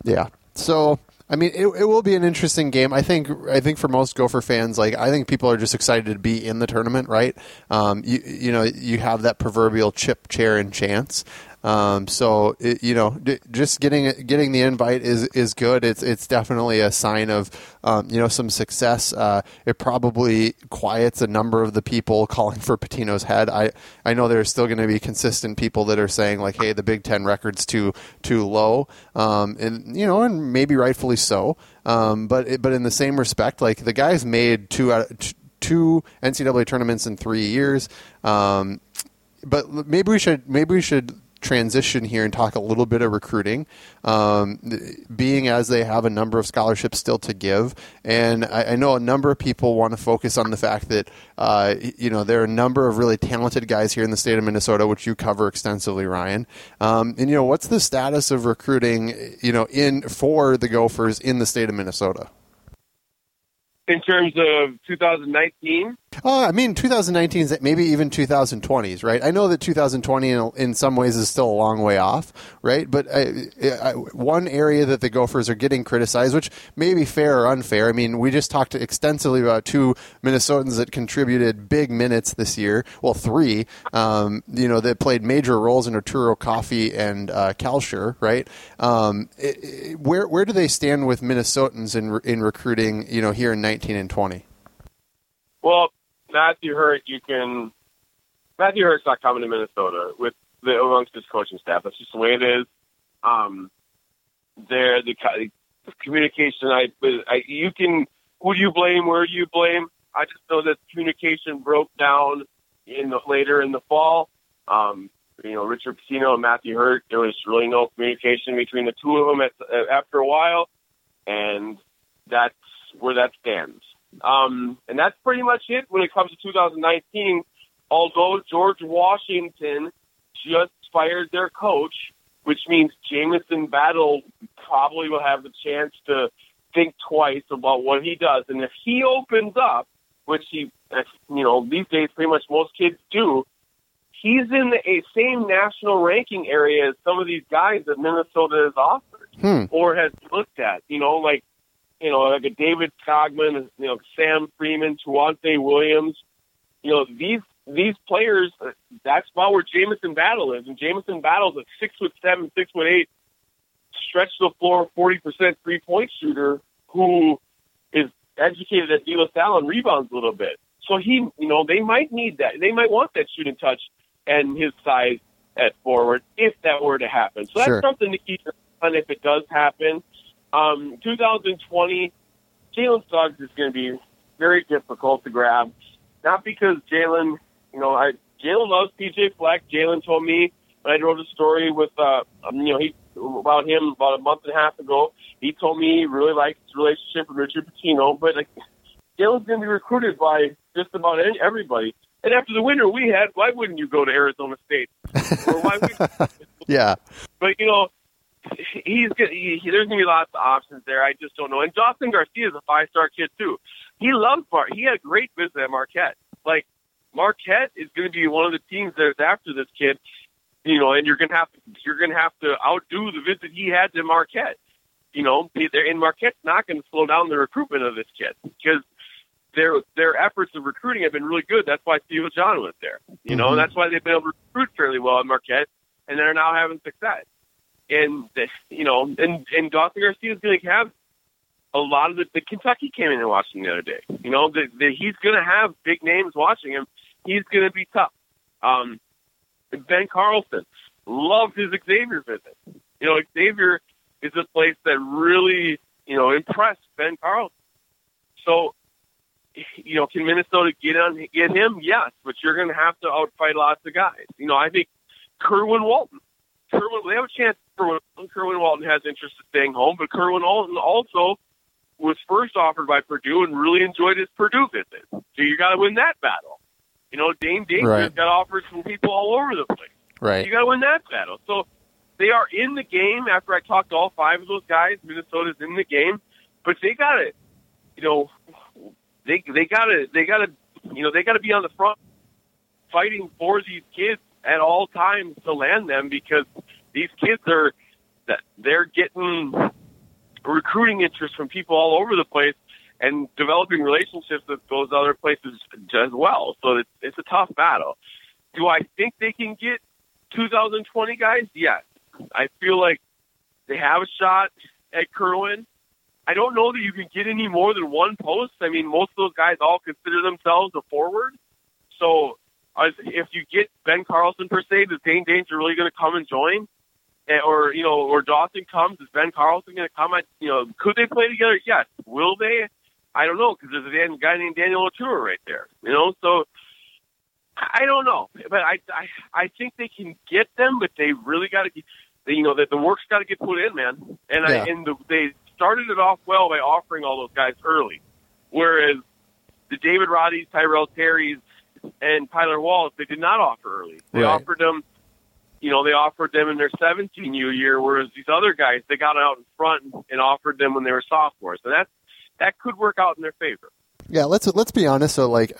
Yeah. So I mean, it, it will be an interesting game. I think. I think for most Gopher fans, like I think people are just excited to be in the tournament, right? Um, you you know, you have that proverbial chip, chair, and chance. Um, so it, you know, d- just getting getting the invite is is good. It's it's definitely a sign of um, you know some success. Uh, it probably quiets a number of the people calling for Pitino's head. I I know there's still going to be consistent people that are saying like, hey, the Big Ten record's too too low, um, and you know, and maybe rightfully so. Um, but it, but in the same respect, like the guys made two out two NCAA tournaments in three years. Um, but maybe we should maybe we should transition here and talk a little bit of recruiting, um, being as they have a number of scholarships still to give. And I, I know a number of people want to focus on the fact that uh, you know there are a number of really talented guys here in the state of Minnesota, which you cover extensively, Ryan. Um, and you know what's the status of recruiting, you know, in for the Gophers in the state of Minnesota? In terms of 2019, Oh, I mean, 2019 is maybe even 2020s, right? I know that 2020 in, in some ways is still a long way off, right? But I, I, one area that the Gophers are getting criticized, which may be fair or unfair. I mean, we just talked extensively about two Minnesotans that contributed big minutes this year. Well, three, um, you know, that played major roles in Oturu Coffey and uh, Kalscheur, right? Um, it, it- where where do they stand with Minnesotans in in recruiting? You know, here in 19 and 20. well, Matthew Hurt, you can Matthew Hurt's not coming to Minnesota with the amongst his coaching staff. That's just the way it is. Um, there, the, communication. I, I, you can. Who do you blame? Where do you blame? I just know that communication broke down in the later in the fall. Um, you know, Richard Pitino and Matthew Hurt. There was really no communication between the two of them at, after a while, and that's where that stands. Um, and that's pretty much it when it comes to 2019. Although George Washington just fired their coach, which means Jamison Battle probably will have the chance to think twice about what he does. And if he opens up, which he, you know, these days pretty much most kids do, he's in the a- same national ranking area as some of these guys that Minnesota has offered Hmm. or has looked at. You know, like you know, like a David Skogman, you know, Sam Freeman, Tuante Williams. You know, these these players. uh, That's about where Jamison Battle is, and Jamison Battle's a six foot seven, six foot eight, stretch the floor, forty percent three point shooter who is educated at De La Salle and rebounds a little bit. So he, you know, they might need that. They might want that shooting touch and his size at forward if that were to happen. So that's Sure. something to keep on if it does happen. Um, 2020, Jalen Suggs is going to be very difficult to grab. Not because Jalen, you know, I Jalen loves PJ Fleck. Jalen told me when I wrote a story with, uh, um, you know, he about him about a month and a half ago. He told me he really likes his relationship with Richard Pitino, but like, Jalen's going to be recruited by just about any, everybody. And after the winter we had, why wouldn't you go to Arizona State? [LAUGHS] or why would, [LAUGHS] yeah. But you know, he's good. He, he, there's gonna be lots of options there. I just don't know. And Dawson Garcia is a five star kid too. He loves Mar. He had a great visit at Marquette. Like Marquette is going to be one of the teams that's after this kid. You know, and you're gonna have to you're gonna have to outdo the visit he had to Marquette. You know, they're, and Marquette's not going to slow down the recruitment of this kid because their their efforts of recruiting have been really good. That's why Steve John went there. You know, mm-hmm. and that's why they've been able to recruit fairly well at Marquette, and they're now having success. And you know, and and Dawson Garcia is going to have a lot of the, the Kentucky came in and watched him the other day. You know, that he's going to have big names watching him. He's going to be tough. Um, ben Carlson loved his Xavier visit. You know, Xavier is a place that really you know impressed Ben Carlson. So you know, can Minnesota get on get him? Yes, but you're going to have to outfight lots of guys. You know, I think Kerwin Walton. Kerwin, they have a chance. Kerwin, Kerwin Walton has interest in staying home, but Kerwin Walton also was first offered by Purdue and really enjoyed his Purdue visit. So you got to win that battle. You know, Dane Dangerous right. got offers from people all over the place. Right. You got to win that battle. So they are in the game. After I talked to all five of those guys, Minnesota's in the game, but they got to, you know, they they gotta they gotta you know they gotta be on the front fighting for these kids at all times to land them because these kids are they're getting recruiting interest from people all over the place and developing relationships with those other places as well. So it's, it's a tough battle. Do I think they can get 2020 guys? Yes. I feel like they have a shot at Kerwin. I don't know that you can get any more than one post. I mean, most of those guys all consider themselves a forward. So if you get Ben Carlson per se, is Dain Dainja really going to come and join? Eh, or you know, or Dawson comes, is Ben Carlson going to come? At, you know, could they play together? Yes. Will they? I don't know because there's a guy named Daniel Oturu right there. You know, so I don't know, but I I I think they can get them, but they really got to, you know, that the work's got to get put in, man. And yeah. I and the, they started it off well by offering all those guys early. Whereas the David Roddy's, Tyrell Terry's, and Tyler Wallace, they did not offer early. They right. offered them, you know, they offered them in their 17 U year, whereas these other guys, they got out in front and offered them when they were sophomores. And that, that could work out in their favor. Yeah, let's let's be honest. So, like,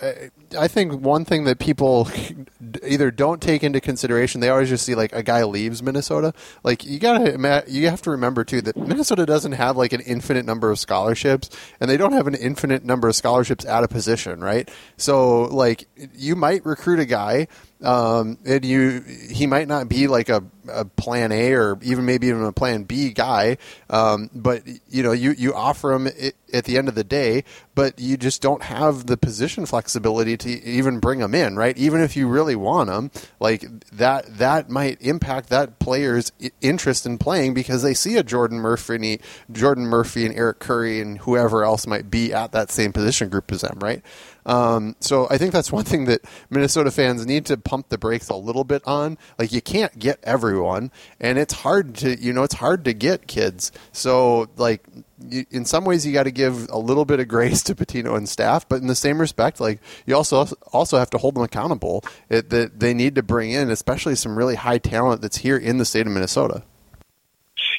I think one thing that people [LAUGHS] either don't take into consideration, they always just see like a guy leaves Minnesota. Like, you gotta you have to remember too that Minnesota doesn't have like an infinite number of scholarships, and they don't have an infinite number of scholarships at a position, right? So, like, you might recruit a guy um, and you he might not be like a, a, plan A or even maybe even a plan B guy, um, but you know you you offer him at the end of the day, but you just don't have the position flexibility to even bring him in, right? Even if you really want him, like that that might impact that player's interest in playing because they see a Jordan Murphy, Jordan Murphy and Eric Curry and whoever else might be at that same position group as them, right? Um, so I think that's [LAUGHS] one thing that Minnesota fans need to pump the brakes a little bit on. Like you can't get everyone, and it's hard to you know it's hard to get kids. So like you, in some ways you got to give a little bit of grace [LAUGHS] to Pitino and staff, but in the same respect, like you also also have to hold them accountable. That they need to bring in, especially some really high talent that's here in the state of Minnesota.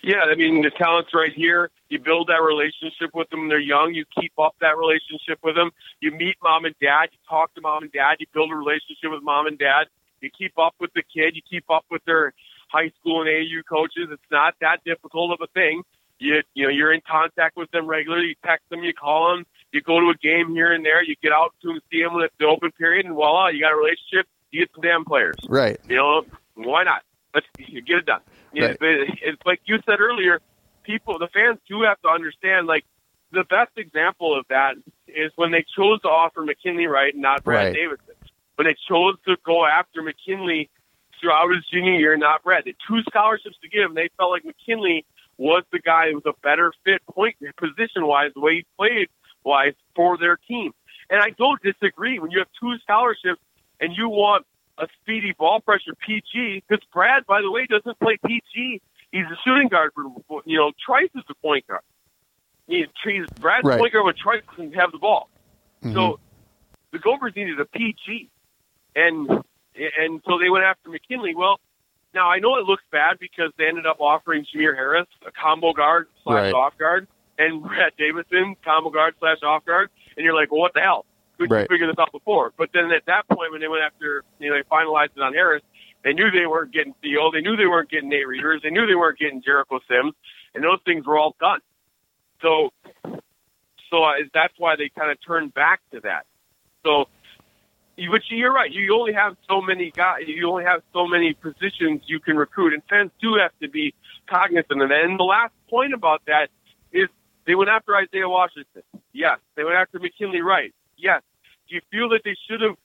Yeah, I mean the talent's right here. You build that relationship with them when they're young. You keep up that relationship with them. You meet mom and dad. You talk to mom and dad. You build a relationship with mom and dad. You keep up with the kid. You keep up with their high school and AU coaches. It's not that difficult of a thing. You you know you're in contact with them regularly. You text them. You call them. You go to a game here and there. You get out to them, see them it's the open period, and voila, you got a relationship. You get some damn players. Right. You know why not? Let's get it done. Right. It, it's like you said earlier people, the fans do have to understand, like, the best example of that is when they chose to offer McKinley Wright and not Brad right. Davison. When they chose to go after McKinley throughout his junior year, not Brad. They two scholarships to give, and they felt like McKinley was the guy who was a better fit point position wise, the way he played wise for their team. And I don't disagree. When you have two scholarships and you want a speedy ball pressure PG because Brad, by the way, doesn't play PG. He's a shooting guard for you know Trice is the point guard. He, he's Brad's Right. point guard when Trice doesn't have the ball. Mhm. So the Gophers needed a PG, and and so they went after McKinley. Well, now I know it looks bad because they ended up offering Jameer Harris a combo guard slash Right. off guard, and Brad Davison combo guard slash off guard, and you're like, well, what the hell? Couldn't Right. you figure this out before? But then at that point, when they went after, you know, they finalized it on Harris, they knew they weren't getting Theo, they knew they weren't getting Nate Reuvers, they knew they weren't getting Jericho Sims, and those things were all done. So, so that's why they kind of turned back to that. So, you- but you're right. You only have so many guys. You only have so many positions you can recruit, and fans do have to be cognizant of that. And the last point about that is they went after Isaiah Washington. Yes. They went after McKinley Wright. Yes. Do you feel that they should have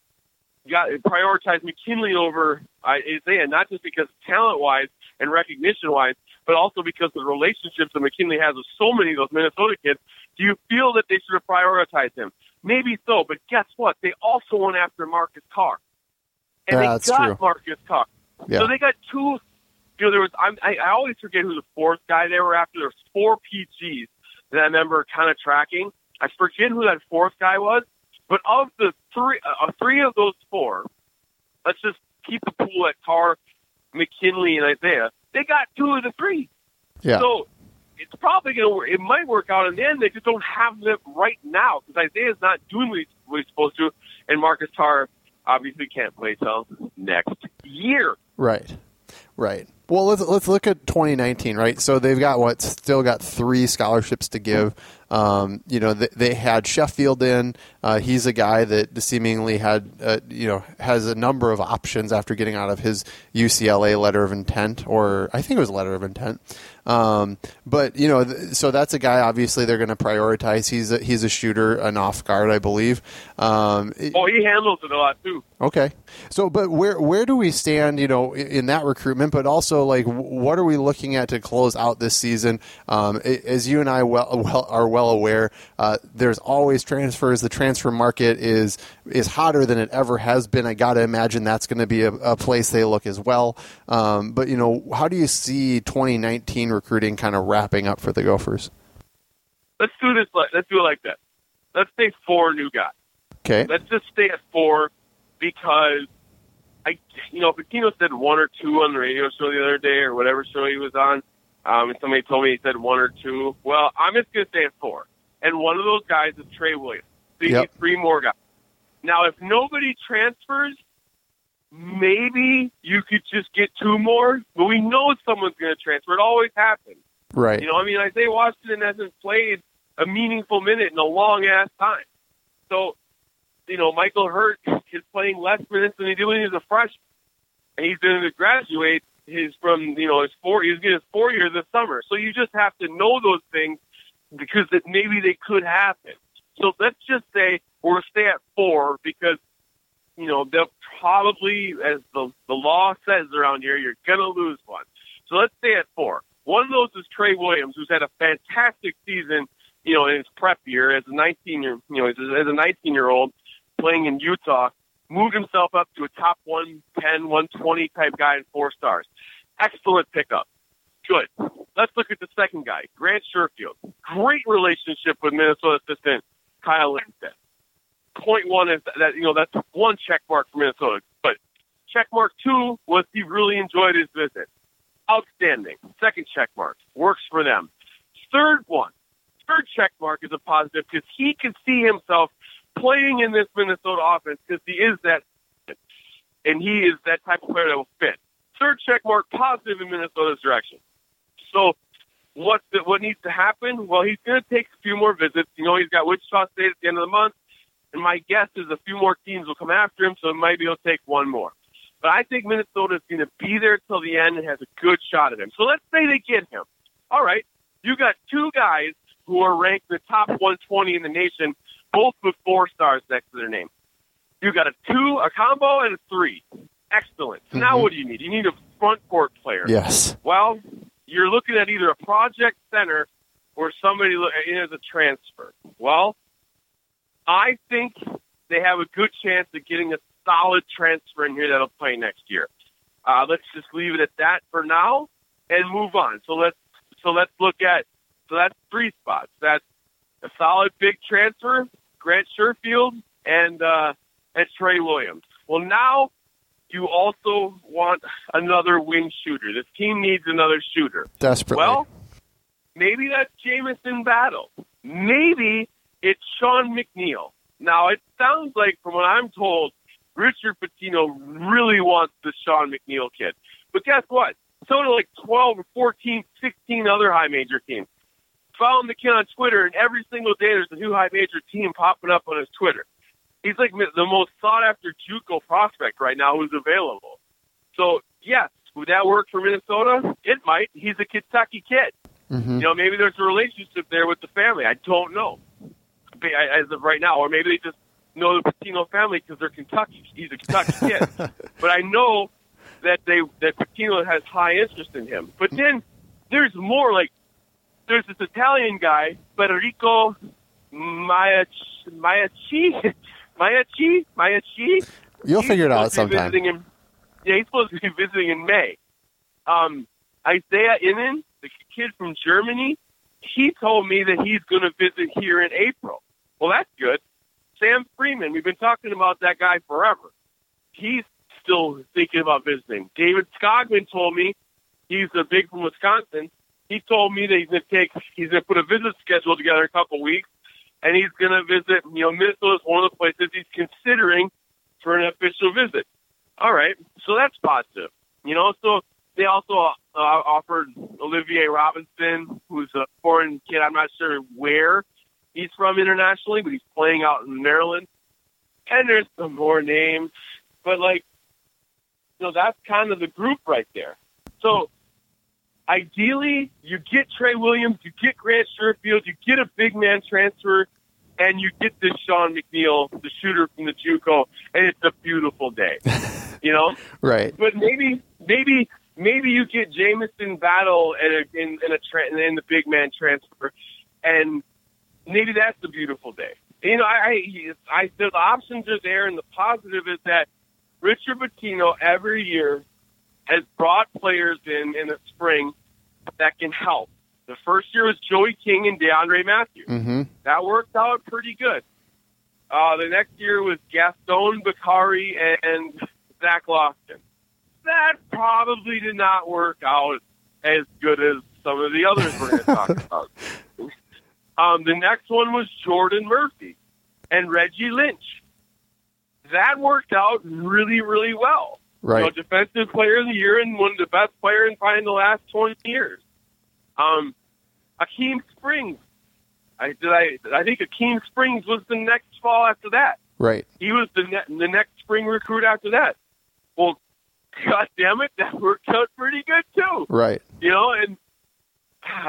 got prioritized McKinley over Isaiah, not just because talent wise and recognition wise, but also because of the relationships that McKinley has with so many of those Minnesota kids? Do you feel that they should have prioritized him? Maybe so, but guess what? They also went after Marcus Carr, and Yeah, they that's got true. Marcus Carr. Yeah. So they got two. You know, there was I'm, I, I always forget who the fourth guy they were after. There was four PGs that I remember kind of tracking. I forget who that fourth guy was, but of the three, uh, three of those four, let's just keep the pool at Carr, McKinley, and Isaiah. They got two of the three. yeah. So it's probably going to work. It might work out in the end. They just don't have them right now because Isaiah's not doing what he's, what he's supposed to, and Marcus Carr obviously can't play till next year. Right. Right. Well, let's let's look at 2019, right? So they've got what still got three scholarships to give. Um, you know, they, they had Sherfield in. Uh, he's a guy that seemingly had, uh, you know, has a number of options after getting out of his UCLA letter of intent, or I think it was a letter of intent. Um, but you know, th- so that's a guy. Obviously, they're going to prioritize. He's a, he's a shooter, an off guard, I believe. Um, it- Oh, he handles it a lot too. Okay. So, but where where do we stand? You know, in, in that recruitment, but also like, what are we looking at to close out this season? Um, as you and I well, well are well aware, uh, there's always transfers. The transfer market is is hotter than it ever has been. I got to imagine that's going to be a, a place they look as well. Um, but you know, how do you see 2019 recruiting kind of wrapping up for the Gophers? Let's do this. like- Let's do it like that. Let's say four new guys. Okay. Let's just stay at four because I, you know, Pitino said one or two on the radio show the other day or whatever show he was on. Um, and somebody told me he said one or two. Well, I'm just going to say four. And one of those guys is Trey Williams. So you Yep. need three more guys. Now, if nobody transfers, maybe you could just get two more. But we know someone's going to transfer. It always happens. Right. You know, I mean, Isaiah Washington hasn't played a meaningful minute in a long ass time. So, you know, Michael Hurt is playing less minutes than he did when he was a freshman. And he's going to graduate his from, you know, his four, he's getting his four years this summer. So you just have to know those things because that maybe they could happen. So let's just say we'll stay at four because, you know, they'll probably, as the, the law says around here, you're going to lose one. So let's stay at four. One of those is Trey Williams, who's had a fantastic season, you know, in his prep year as a 19 year, you know, as a 19 year old playing in Utah, moved himself up to a top 110, 120 type guy in four stars. Excellent pickup. Good. Let's look at the second guy, Grant Sherfield. Great relationship with Minnesota assistant Kyle Lindstedt. Point one is that, you know, that's one check mark for Minnesota. But check mark two was he really enjoyed his visit. Outstanding. Second check mark. Works for them. Third one. Third check mark is a positive because he can see himself playing in this Minnesota offense because he is that, and he is that type of player that will fit. Third check mark positive in Minnesota's direction. So what the, what needs to happen? Well, he's going to take a few more visits. You know, he's got Wichita State at the end of the month, and my guess is a few more teams will come after him, so maybe he'll take one more. But I think Minnesota is going to be there till the end and has a good shot at him. So let's say they get him. All right, you got two guys who are ranked the top 120 in the nation, both with four stars next to their name. You got a two, a combo, and a three. Excellent. So Now what do you need? You need a front court player. Yes. Well, you're looking at either a project center or somebody in as a transfer. Well, I think they have a good chance of getting a solid transfer in here that'll play next year. Uh, let's just leave it at that for now and move on. So let's so let's look at so that's three spots. That's a solid big transfer, Grant Sherfield and uh, and Trey Williams. Well, now you also want another wing shooter. This team needs another shooter. Desperately. Well, maybe that's Jamison Battle. Maybe it's Sean McNeil. Now, it sounds like, from what I'm told, Richard Pitino really wants the Sean McNeil kid. But guess what? So do like 12 or 14, 16 other high major teams. Follow the kid on Twitter, and every single day there's a new high major team popping up on his Twitter. He's like the most sought after JUCO prospect right now who's available. So, yes, would that work for Minnesota? It might. He's a Kentucky kid. Mm-hmm. You know, maybe there's a relationship there with the family. I don't know as of right now, or maybe they just know the Pitino family because they're Kentucky. He's a Kentucky kid. [LAUGHS] but I know that they that Pitino has high interest in him. But then there's more. Like there's this Italian guy, Federico Maiachi, Maiachi, [LAUGHS] Maiachi, Maiachi. You'll He's figure it out supposed to be sometime. in- yeah, he's supposed to be visiting in May. Um, Isaiah Ihnen, the kid from Germany, he told me that he's going to visit here in April. Well, that's good. Sam Freeman, we've been talking about that guy forever. He's still thinking about visiting. David Skogman told me he's a big from Wisconsin. He told me that he's going to take, he's going to put a visit schedule together in a couple weeks, and he's going to visit. You know, Minnesota is one of the places he's considering for an official visit. All right, so that's positive. You know, so they also uh, offered Olivier Robinson, who's a foreign kid. I'm not sure where he's from internationally, but he's playing out in Maryland. And there's some more names, but like, you know, that's kind of the group right there. So ideally, you get Trey Williams, you get Grant Sherfield, you get a big man transfer, and you get this Sean McNeil, the shooter from the JUCO, and it's a beautiful day. [LAUGHS] you know, Right. but maybe, maybe, maybe you get Jamison Battle and a in, in a tra- in the big man transfer, and maybe that's a beautiful day. You know, I, I, I the options are there, and the positive is that Richard Pitino every year has brought players in in the spring that can help. The first year was Joey King and DeAndre Mathieu. Mm-hmm. That worked out pretty good. Uh, the next year was Gaston Bakari and Zach Lofton. That probably did not work out as good as some of the others we're going to talk [LAUGHS] about. Um, the next one was Jordan Murphy and Reggie Lynch. That worked out really, really well. You know, Right. defensive player of the year and one of the best players in probably the last 20 years. Um, Akeem Springs. I did I I think Akeem Springs was the next fall after that. Right. He was the ne- the next spring recruit after that. Well, [LAUGHS] god damn it, that worked out pretty good too. Right. You know, and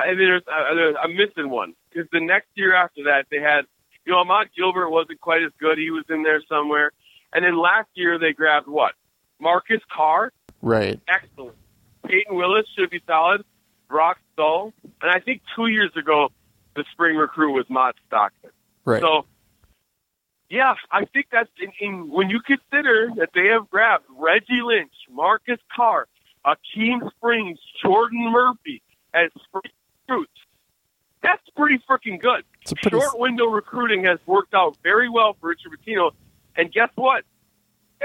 and there's uh, there's- I'm missing one because the next year after that they had you know Ahmad Gilbert wasn't quite as good. He was in there somewhere, and then last year they grabbed what Marcus Carr, Right. excellent. Peyton Willis should be solid. Brock Stull, and I think two years ago the spring recruit was Matz Stockman. Right. So, yeah, I think that's in, in, when you consider that they have grabbed Reggie Lynch, Marcus Carr, Akeem Springs, Jordan Murphy as spring recruits. That's pretty freaking good. Pretty Short window recruiting has worked out very well for Richard Pitino. And guess what?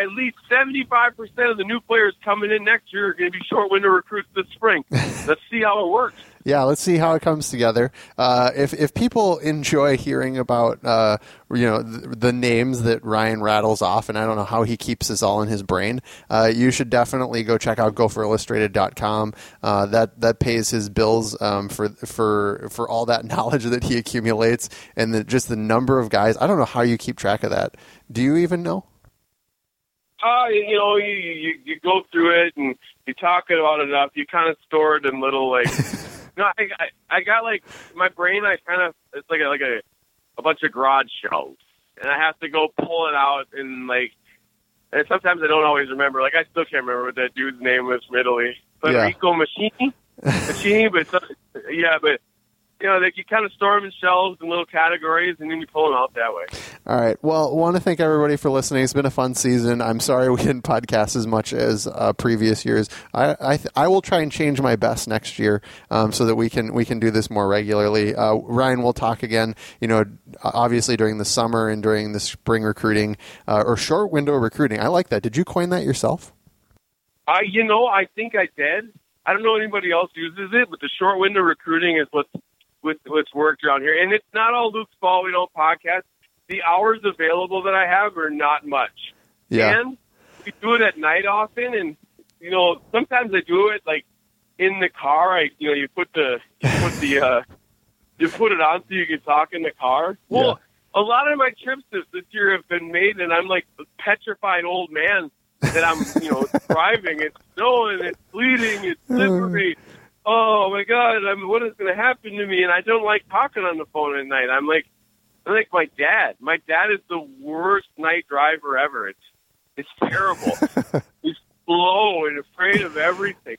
At least 75% of the new players coming in next year are going to be short window recruits this spring. [LAUGHS] Let's see how it works. Yeah, let's see how it comes together. Uh, if if people enjoy hearing about uh, you know the, the names that Ryan rattles off, and I don't know how he keeps this all in his brain, uh, you should definitely go check out GopherIllustrated.com. Uh, that that pays his bills um, for for for all that [LAUGHS] knowledge that he accumulates, and the, just the number of guys. I don't know how you keep track of that. Do you even know? Uh, you know, you, you you go through it and you talk about it enough. You kind of store it in little like. [LAUGHS] no, I, I I got like my brain. I kind of it's like a, like a a bunch of garage shelves, and I have to go pull it out and like. And sometimes I don't always remember. Like I still can't remember what that dude's name was from Italy. Federico Machini, Machini, but some, yeah, but you know, like you kind of store them in shelves and little categories, and then you pull them out that way. All right. Well, want to thank everybody for listening. It's been a fun season. I'm sorry we didn't podcast as much as uh, previous years. I I, th- I, will try and change my best next year um, so that we can we can do this more regularly. Uh, Ryan, we'll talk again. You know, obviously during the summer and during the spring recruiting uh, or short window recruiting. I like that. Did you coin that yourself? I, you know, I think I did. I don't know anybody else uses it, but the short window recruiting is what's what's worked around here, and it's not all Luke's fault. We don't podcast the hours available that I have are not much. Yeah. And we do it at night often, and you know sometimes I do it like in the car. I you know you put the you put the uh, you put it on so you can talk in the car. Well, yeah. a lot of my trips this, this year have been made, and I'm like a petrified old man that I'm you know [LAUGHS] driving. It's snowing, it's sleeting, it's slippery. Oh my god! I'm, what is going to happen to me? And I don't like talking on the phone at night. I'm like I like my dad. My dad is the worst night driver ever. It's it's terrible. [LAUGHS] He's slow and afraid of everything.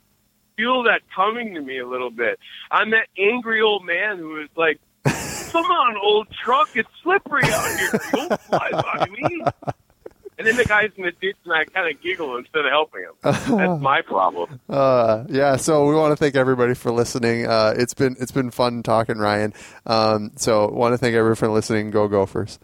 Feel that coming to me a little bit. I'm that angry old man who is like, [LAUGHS] "Come on, old truck, it's slippery out here. Don't fly by me." [LAUGHS] And then the guy's in the ditch, and I kind of giggle instead of helping him. [LAUGHS] That's my problem. Uh, yeah. So we want to thank everybody for listening. Uh, it's been it's been fun talking, Ryan. Um, so want to thank everyone for listening. Go Gophers.